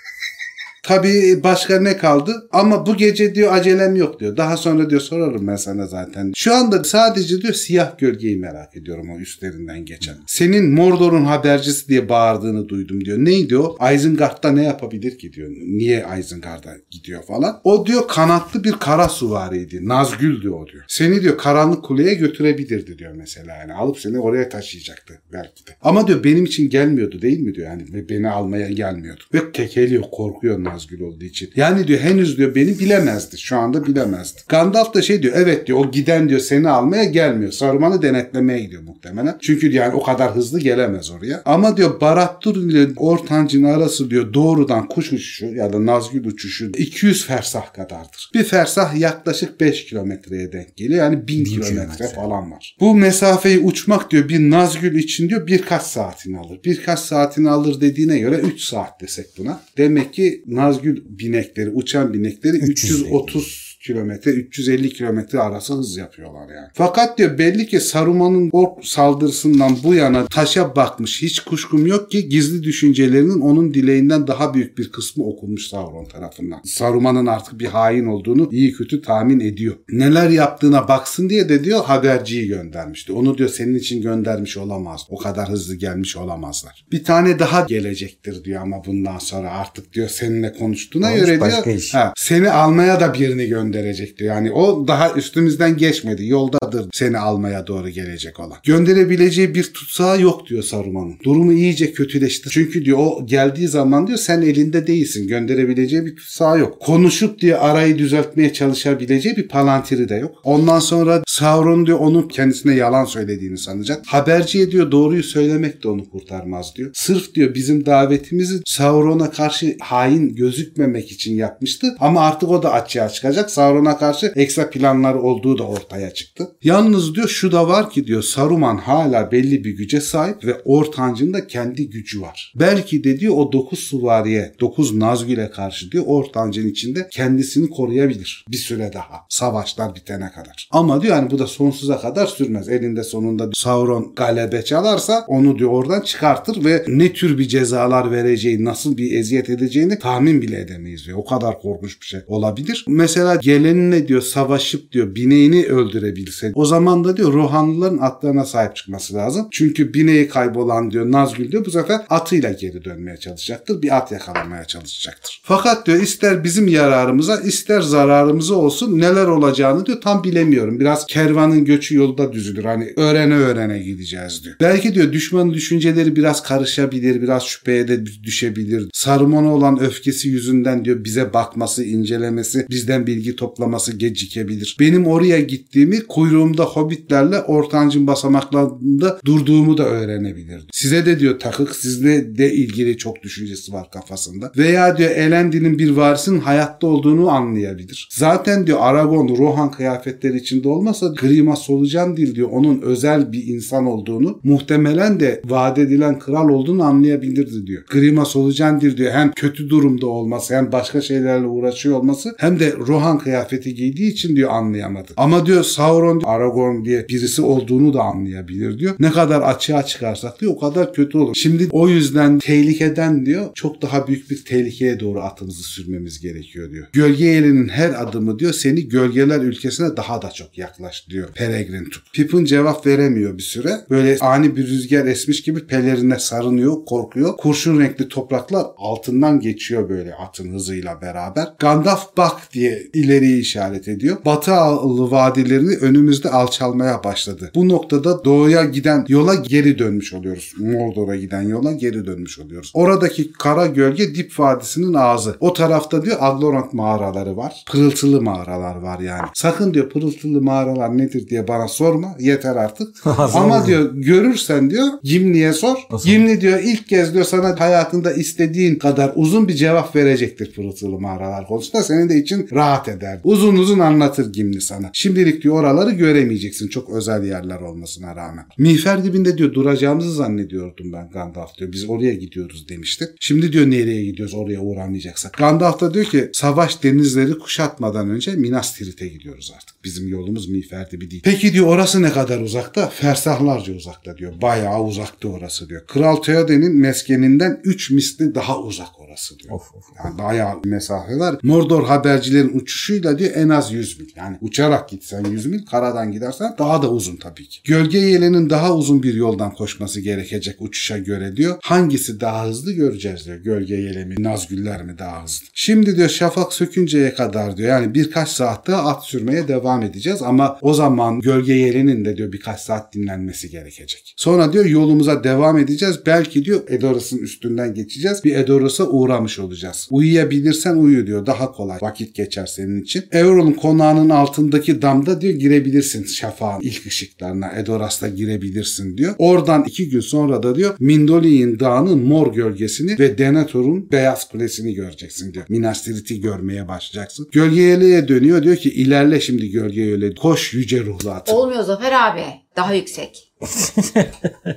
Tabii başka ne kaldı? Ama bu gece diyor acelem yok diyor. Daha sonra diyor sorarım ben sana zaten. Şu anda sadece diyor siyah gölgeyi merak ediyorum o üstlerinden geçen. Senin Mordor'un habercisi diye bağırdığını duydum diyor. Neydi o? Isengard'da ne yapabilir ki diyor. Niye Isengard'a gidiyor falan. O diyor kanatlı bir kara suvariydi. Nazgül diyor o diyor. Seni diyor karanlık kuleye götürebilirdi diyor mesela. Yani alıp seni oraya taşıyacaktı belki de. Ama diyor benim için gelmiyordu değil mi diyor. Yani beni almaya gelmiyordu. Ve kekeliyor korkuyor Nazgül olduğu için. Yani diyor henüz diyor beni bilemezdi. Şu anda bilemezdi. Gandalf da şey diyor evet diyor o giden diyor seni almaya gelmiyor. Saruman'ı denetlemeye gidiyor muhtemelen. Çünkü yani o kadar hızlı gelemez oraya. Ama diyor Barad-dûr ile Ortanc'ın arası diyor doğrudan kuş uçuşu ya da Nazgül uçuşu 200 fersah kadardır. Bir fersah yaklaşık 5 kilometreye denk geliyor. Yani 1000 Bin kilometre kilometre. falan var. Bu mesafeyi uçmak diyor bir Nazgül için diyor birkaç saatini alır. Birkaç saatini alır dediğine göre 3 saat desek buna. Demek ki Nazgül binekleri, uçan binekleri 300 330 kilometre 350 kilometre arası hız yapıyorlar yani. Fakat diyor belli ki Saruman'ın ork saldırısından bu yana taşa bakmış hiç kuşkum yok ki gizli düşüncelerinin onun dileğinden daha büyük bir kısmı okunmuş Sauron tarafından. Saruman'ın artık bir hain olduğunu iyi kötü tahmin ediyor. Neler yaptığına baksın diye de diyor haberciyi göndermişti. Onu diyor senin için göndermiş olamaz. O kadar hızlı gelmiş olamazlar. Bir tane daha gelecektir diyor ama bundan sonra artık diyor seninle konuştuğuna göre diyor iş. ha, seni almaya da birini gönderecek. Yani o daha üstümüzden geçmedi. Yoldadır seni almaya doğru gelecek olan. Gönderebileceği bir tutsağı yok diyor Saruman'ın. Durumu iyice kötüleşti. Çünkü diyor o geldiği zaman diyor sen elinde değilsin. Gönderebileceği bir tutsağı yok. Konuşup diye arayı düzeltmeye çalışabileceği bir palantiri de yok. Ondan sonra Sauron diyor onun kendisine yalan söylediğini sanacak. Haberciye diyor doğruyu söylemek de onu kurtarmaz diyor. Sırf diyor bizim davetimizi Sauron'a karşı hain gözükmemek için yapmıştı. Ama artık o da açığa çıkacak. Sauron'a karşı ekstra planları olduğu da ortaya çıktı. Yalnız diyor şu da var ki diyor Saruman hala belli bir güce sahip ve Ortancı'nın da kendi gücü var. Belki de diyor o 9 suvariye, 9 Nazgül'e karşı diyor Ortancı'nın içinde kendisini koruyabilir. Bir süre daha. Savaşlar bitene kadar. Ama diyor yani bu da sonsuza kadar sürmez. Elinde sonunda Sauron galebe çalarsa onu diyor oradan çıkartır ve ne tür bir cezalar vereceği, nasıl bir eziyet edeceğini tahmin bile edemeyiz diyor. O kadar korkunç bir şey olabilir. Mesela geleninle diyor savaşıp diyor bineğini öldürebilse o zaman da diyor Rohanlıların atlarına sahip çıkması lazım. Çünkü bineği kaybolan diyor Nazgül diyor bu sefer atıyla geri dönmeye çalışacaktır. Bir at yakalamaya çalışacaktır. Fakat diyor ister bizim yararımıza ister zararımıza olsun neler olacağını diyor tam bilemiyorum. Biraz kervanın göçü yolda düzülür. Hani öğrene öğrene gideceğiz diyor. Belki diyor düşmanın düşünceleri biraz karışabilir, biraz şüpheye de düşebilir. Saruman'a olan öfkesi yüzünden diyor bize bakması, incelemesi, bizden bilgi toplaması gecikebilir. Benim oraya gittiğimi kuyruğumda hobbitlerle ortancın basamaklarında durduğumu da öğrenebilir. Size de diyor takık, sizle de ilgili çok düşüncesi var kafasında. Veya diyor Elendil'in bir varisinin hayatta olduğunu anlayabilir. Zaten diyor Aragon Rohan kıyafetleri içinde olmasa Grima Solucan değil diyor onun özel bir insan olduğunu muhtemelen de vaat edilen kral olduğunu anlayabilirdi diyor. Grima Solucan'dir diyor hem kötü durumda olması hem başka şeylerle uğraşıyor olması hem de Rohan kıyafeti giydiği için diyor anlayamadı. Ama diyor Sauron Aragorn diye birisi olduğunu da anlayabilir diyor. Ne kadar açığa çıkarsak diyor o kadar kötü olur. Şimdi o yüzden tehlikeden diyor çok daha büyük bir tehlikeye doğru atımızı sürmemiz gerekiyor diyor. Gölge elinin her adımı diyor seni gölgeler ülkesine daha da çok yaklaş diyor Peregrin Tup. Pippin cevap veremiyor bir süre. Böyle ani bir rüzgar esmiş gibi pelerine sarınıyor, korkuyor. Kurşun renkli topraklar altından geçiyor böyle atın hızıyla beraber. Gandalf bak diye ileriyi işaret ediyor. Batı Ağlı vadilerini önümüzde alçalmaya başladı. Bu noktada doğuya giden yola geri dönmüş oluyoruz. Mordor'a giden yola geri dönmüş oluyoruz. Oradaki kara gölge Dip Vadisi'nin ağzı. O tarafta diyor Aglorant mağaraları var. Pırıltılı mağaralar var yani. Sakın diyor pırıltılı mağaralar nedir diye bana sorma. Yeter artık. (laughs) Ama diyor görürsen diyor Gimli'ye sor. Nasıl? Gimli diyor ilk kez diyor sana hayatında istediğin kadar uzun bir cevap verecektir pırıltılı mağaralar konusunda. Senin de için rahat eder. Uzun uzun anlatır Gimli sana. Şimdilik diyor oraları göremeyeceksin. Çok özel yerler olmasına rağmen. Miğfer dibinde diyor duracağımızı zannediyordum ben Gandalf diyor. Biz oraya gidiyoruz demişti. Şimdi diyor nereye gidiyoruz oraya uğramayacaksak. Gandalf da diyor ki savaş denizleri kuşatmadan önce Minas Tirith'e gidiyoruz artık. Bizim yolumuz Miğfer dibi değil. Peki diyor orası ne kadar uzakta? Fersahlarca uzakta diyor. Bayağı uzakta orası diyor. Kral Theoden'in meskeninden 3 misli daha uzak orası diyor. Of of. Yani bayağı mesafe var. Mordor habercilerin uçuşuyla diyor en az 100 mil. Yani uçarak gitsen 100 mil, karadan gidersen daha da uzun tabii ki. Gölge yelenin daha uzun bir yoldan koşması gerekecek uçuşa göre diyor. Hangisi daha hızlı göreceğiz diyor. Gölge yele mi, Nazgüller mi daha hızlı? Şimdi diyor şafak sökünceye kadar diyor. Yani birkaç saat daha at sürmeye devam edeceğiz ama o zaman gölge yelenin de diyor birkaç saat dinlenmesi gerekecek. Sonra diyor yolumuza devam edeceğiz. Belki diyor Edoras'ın üstünden geçeceğiz. Bir Edoras'a uğramış olacağız. Uyuyabilirsen uyu diyor. Daha kolay vakit geçer senin için. Euron'un konağının altındaki damda diyor girebilirsin şafağın ilk ışıklarına. Edoras'ta girebilirsin diyor. Oradan iki gün sonra da diyor Mindoli'nin dağının mor gölgesini ve Denethor'un beyaz kulesini göreceksin diyor. Minas Tirith'i görmeye başlayacaksın. Gölge yeleğe dönüyor diyor ki ilerle şimdi gölge yeleğe. Koş yüce ruhlu atım. Olmuyor Zafer abi. Daha yüksek. (laughs)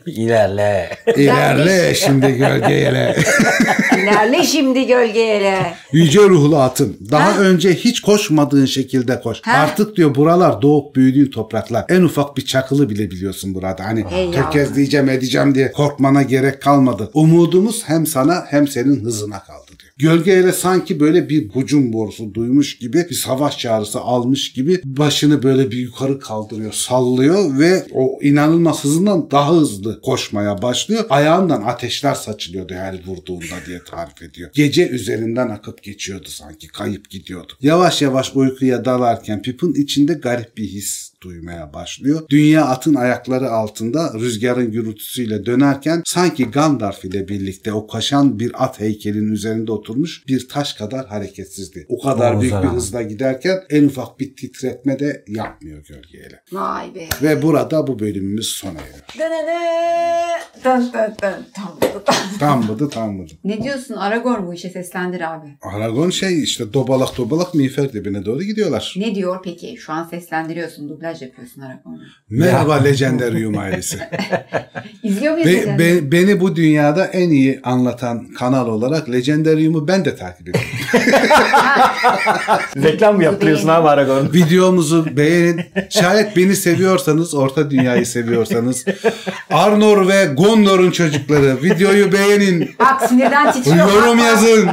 İlerle. İlerle şimdi gölgeyele. (laughs) İlerle şimdi gölgeyele. Yüce ruhlu atım. Daha Ha? önce hiç koşmadığın şekilde koş. Ha? Artık diyor buralar doğup büyüdüğün topraklar. En ufak bir çakılı bile biliyorsun burada. Hani Ey tökezleyeceğim edeceğim diye korkmana gerek kalmadı. Umudumuz hem sana hem senin hızına kaldı. Gölgeyle sanki böyle bir hucum borusu duymuş gibi bir savaş çağrısı almış gibi başını böyle bir yukarı kaldırıyor, sallıyor ve o inanılmaz hızından daha hızlı koşmaya başlıyor. Ayağından ateşler saçılıyordu her vurduğunda diye tarif ediyor. Gece üzerinden akıp geçiyordu sanki, kayıp gidiyordu. Yavaş yavaş uykuya dalarken Pip'in içinde garip bir his duymaya başlıyor. Dünya atın ayakları altında rüzgarın gürültüsüyle dönerken sanki Gandalf ile birlikte o kaşan bir at heykelinin üzerinde oturmuş bir taş kadar hareketsizdi. O kadar Oğuz büyük bir Ağa. hızla giderken en ufak bir titretme de yapmıyor gölgeyle. Vay be. Ve burada bu bölümümüz sona eriyor. Dın dın dın. Tam dın. Tam mıydı tam mıydı? Ne diyorsun Aragorn bu işe seslendir abi. Aragon şey işte dobalak dobalak miğfer dibine doğru gidiyorlar. Ne diyor peki? Şu an seslendiriyorsun, dublaj yapıyorsun Aragorn'u. Merhaba Legendarium ailesi. (laughs) İzliyor muyuz? Be- be- beni bu dünyada en iyi anlatan kanal olarak Legendarium'u ben de takip ediyorum. (laughs) Reklam mı yaptırıyorsun abi Aragorn? Videomuzu beğenin. Şayet beni seviyorsanız, Orta Dünya'yı seviyorsanız Arnor ve Gondor'un çocukları videoyu beğenin. Bak sinirden titriyor. Yorum yazın.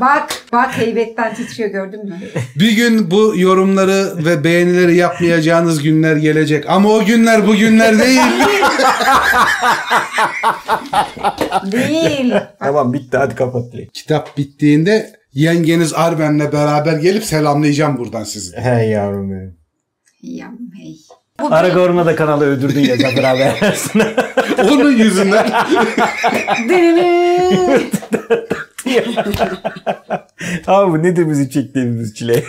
Bak bak heybetten titriyor gördün mü? Bir gün bu yorumları ve beğenileri yapmayacağınız günler gelecek. Ama o günler bu günler değil. Değil. tamam bitti hadi kapat direkt. Kitap bittiğinde yengeniz Arben'le beraber gelip selamlayacağım buradan sizi. Hey yavrum benim. Yavrum hey. Bu Aragorn'a da kanalı öldürdün ya Zafer abi. Onun yüzünden. (laughs) abi bu nedir bizim çektiğimiz çile?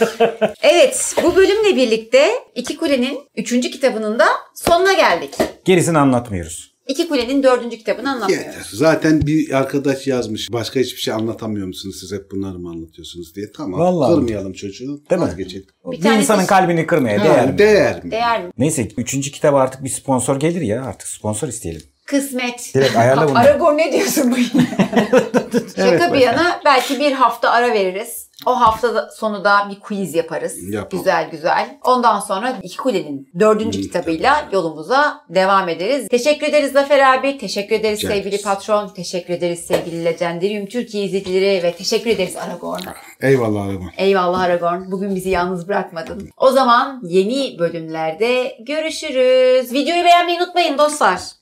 (laughs) evet bu bölümle birlikte İki Kule'nin 3. kitabının da sonuna geldik. Gerisini anlatmıyoruz. İki Kule'nin 4. kitabını anlatmıyoruz. Yeter. Zaten bir arkadaş yazmış. Başka hiçbir şey anlatamıyor musunuz? Siz hep bunları mı anlatıyorsunuz diye. Tamam. Vallahi. Kırmayalım çocuğu. Değil mi? Vazgeçelim. Bir Bir, tanesi- insanın kalbini kırmaya Ha, değer mi? değer mi? Değer mi? Neyse üçüncü kitaba artık bir sponsor gelir ya artık sponsor isteyelim. Kısmet. Direkt ayarla bunu. Aragorn ne diyorsun bu yine? (laughs) Şaka Evet, bir yana belki bir hafta ara veririz. O hafta sonu da bir quiz yaparız. Yapalım. Güzel güzel. Ondan sonra İki Kule'nin dördüncü kitabıyla yolumuza devam ederiz. Teşekkür ederiz Zafer abi. Teşekkür ederiz Rica sevgili patron. Teşekkür ederiz sevgili Legendarium Türkiye izleyicileri ve teşekkür ederiz Aragorn'a. Eyvallah Aragorn. Eyvallah Aragorn. Bugün bizi yalnız bırakmadın. O zaman yeni bölümlerde görüşürüz. Videoyu beğenmeyi unutmayın dostlar.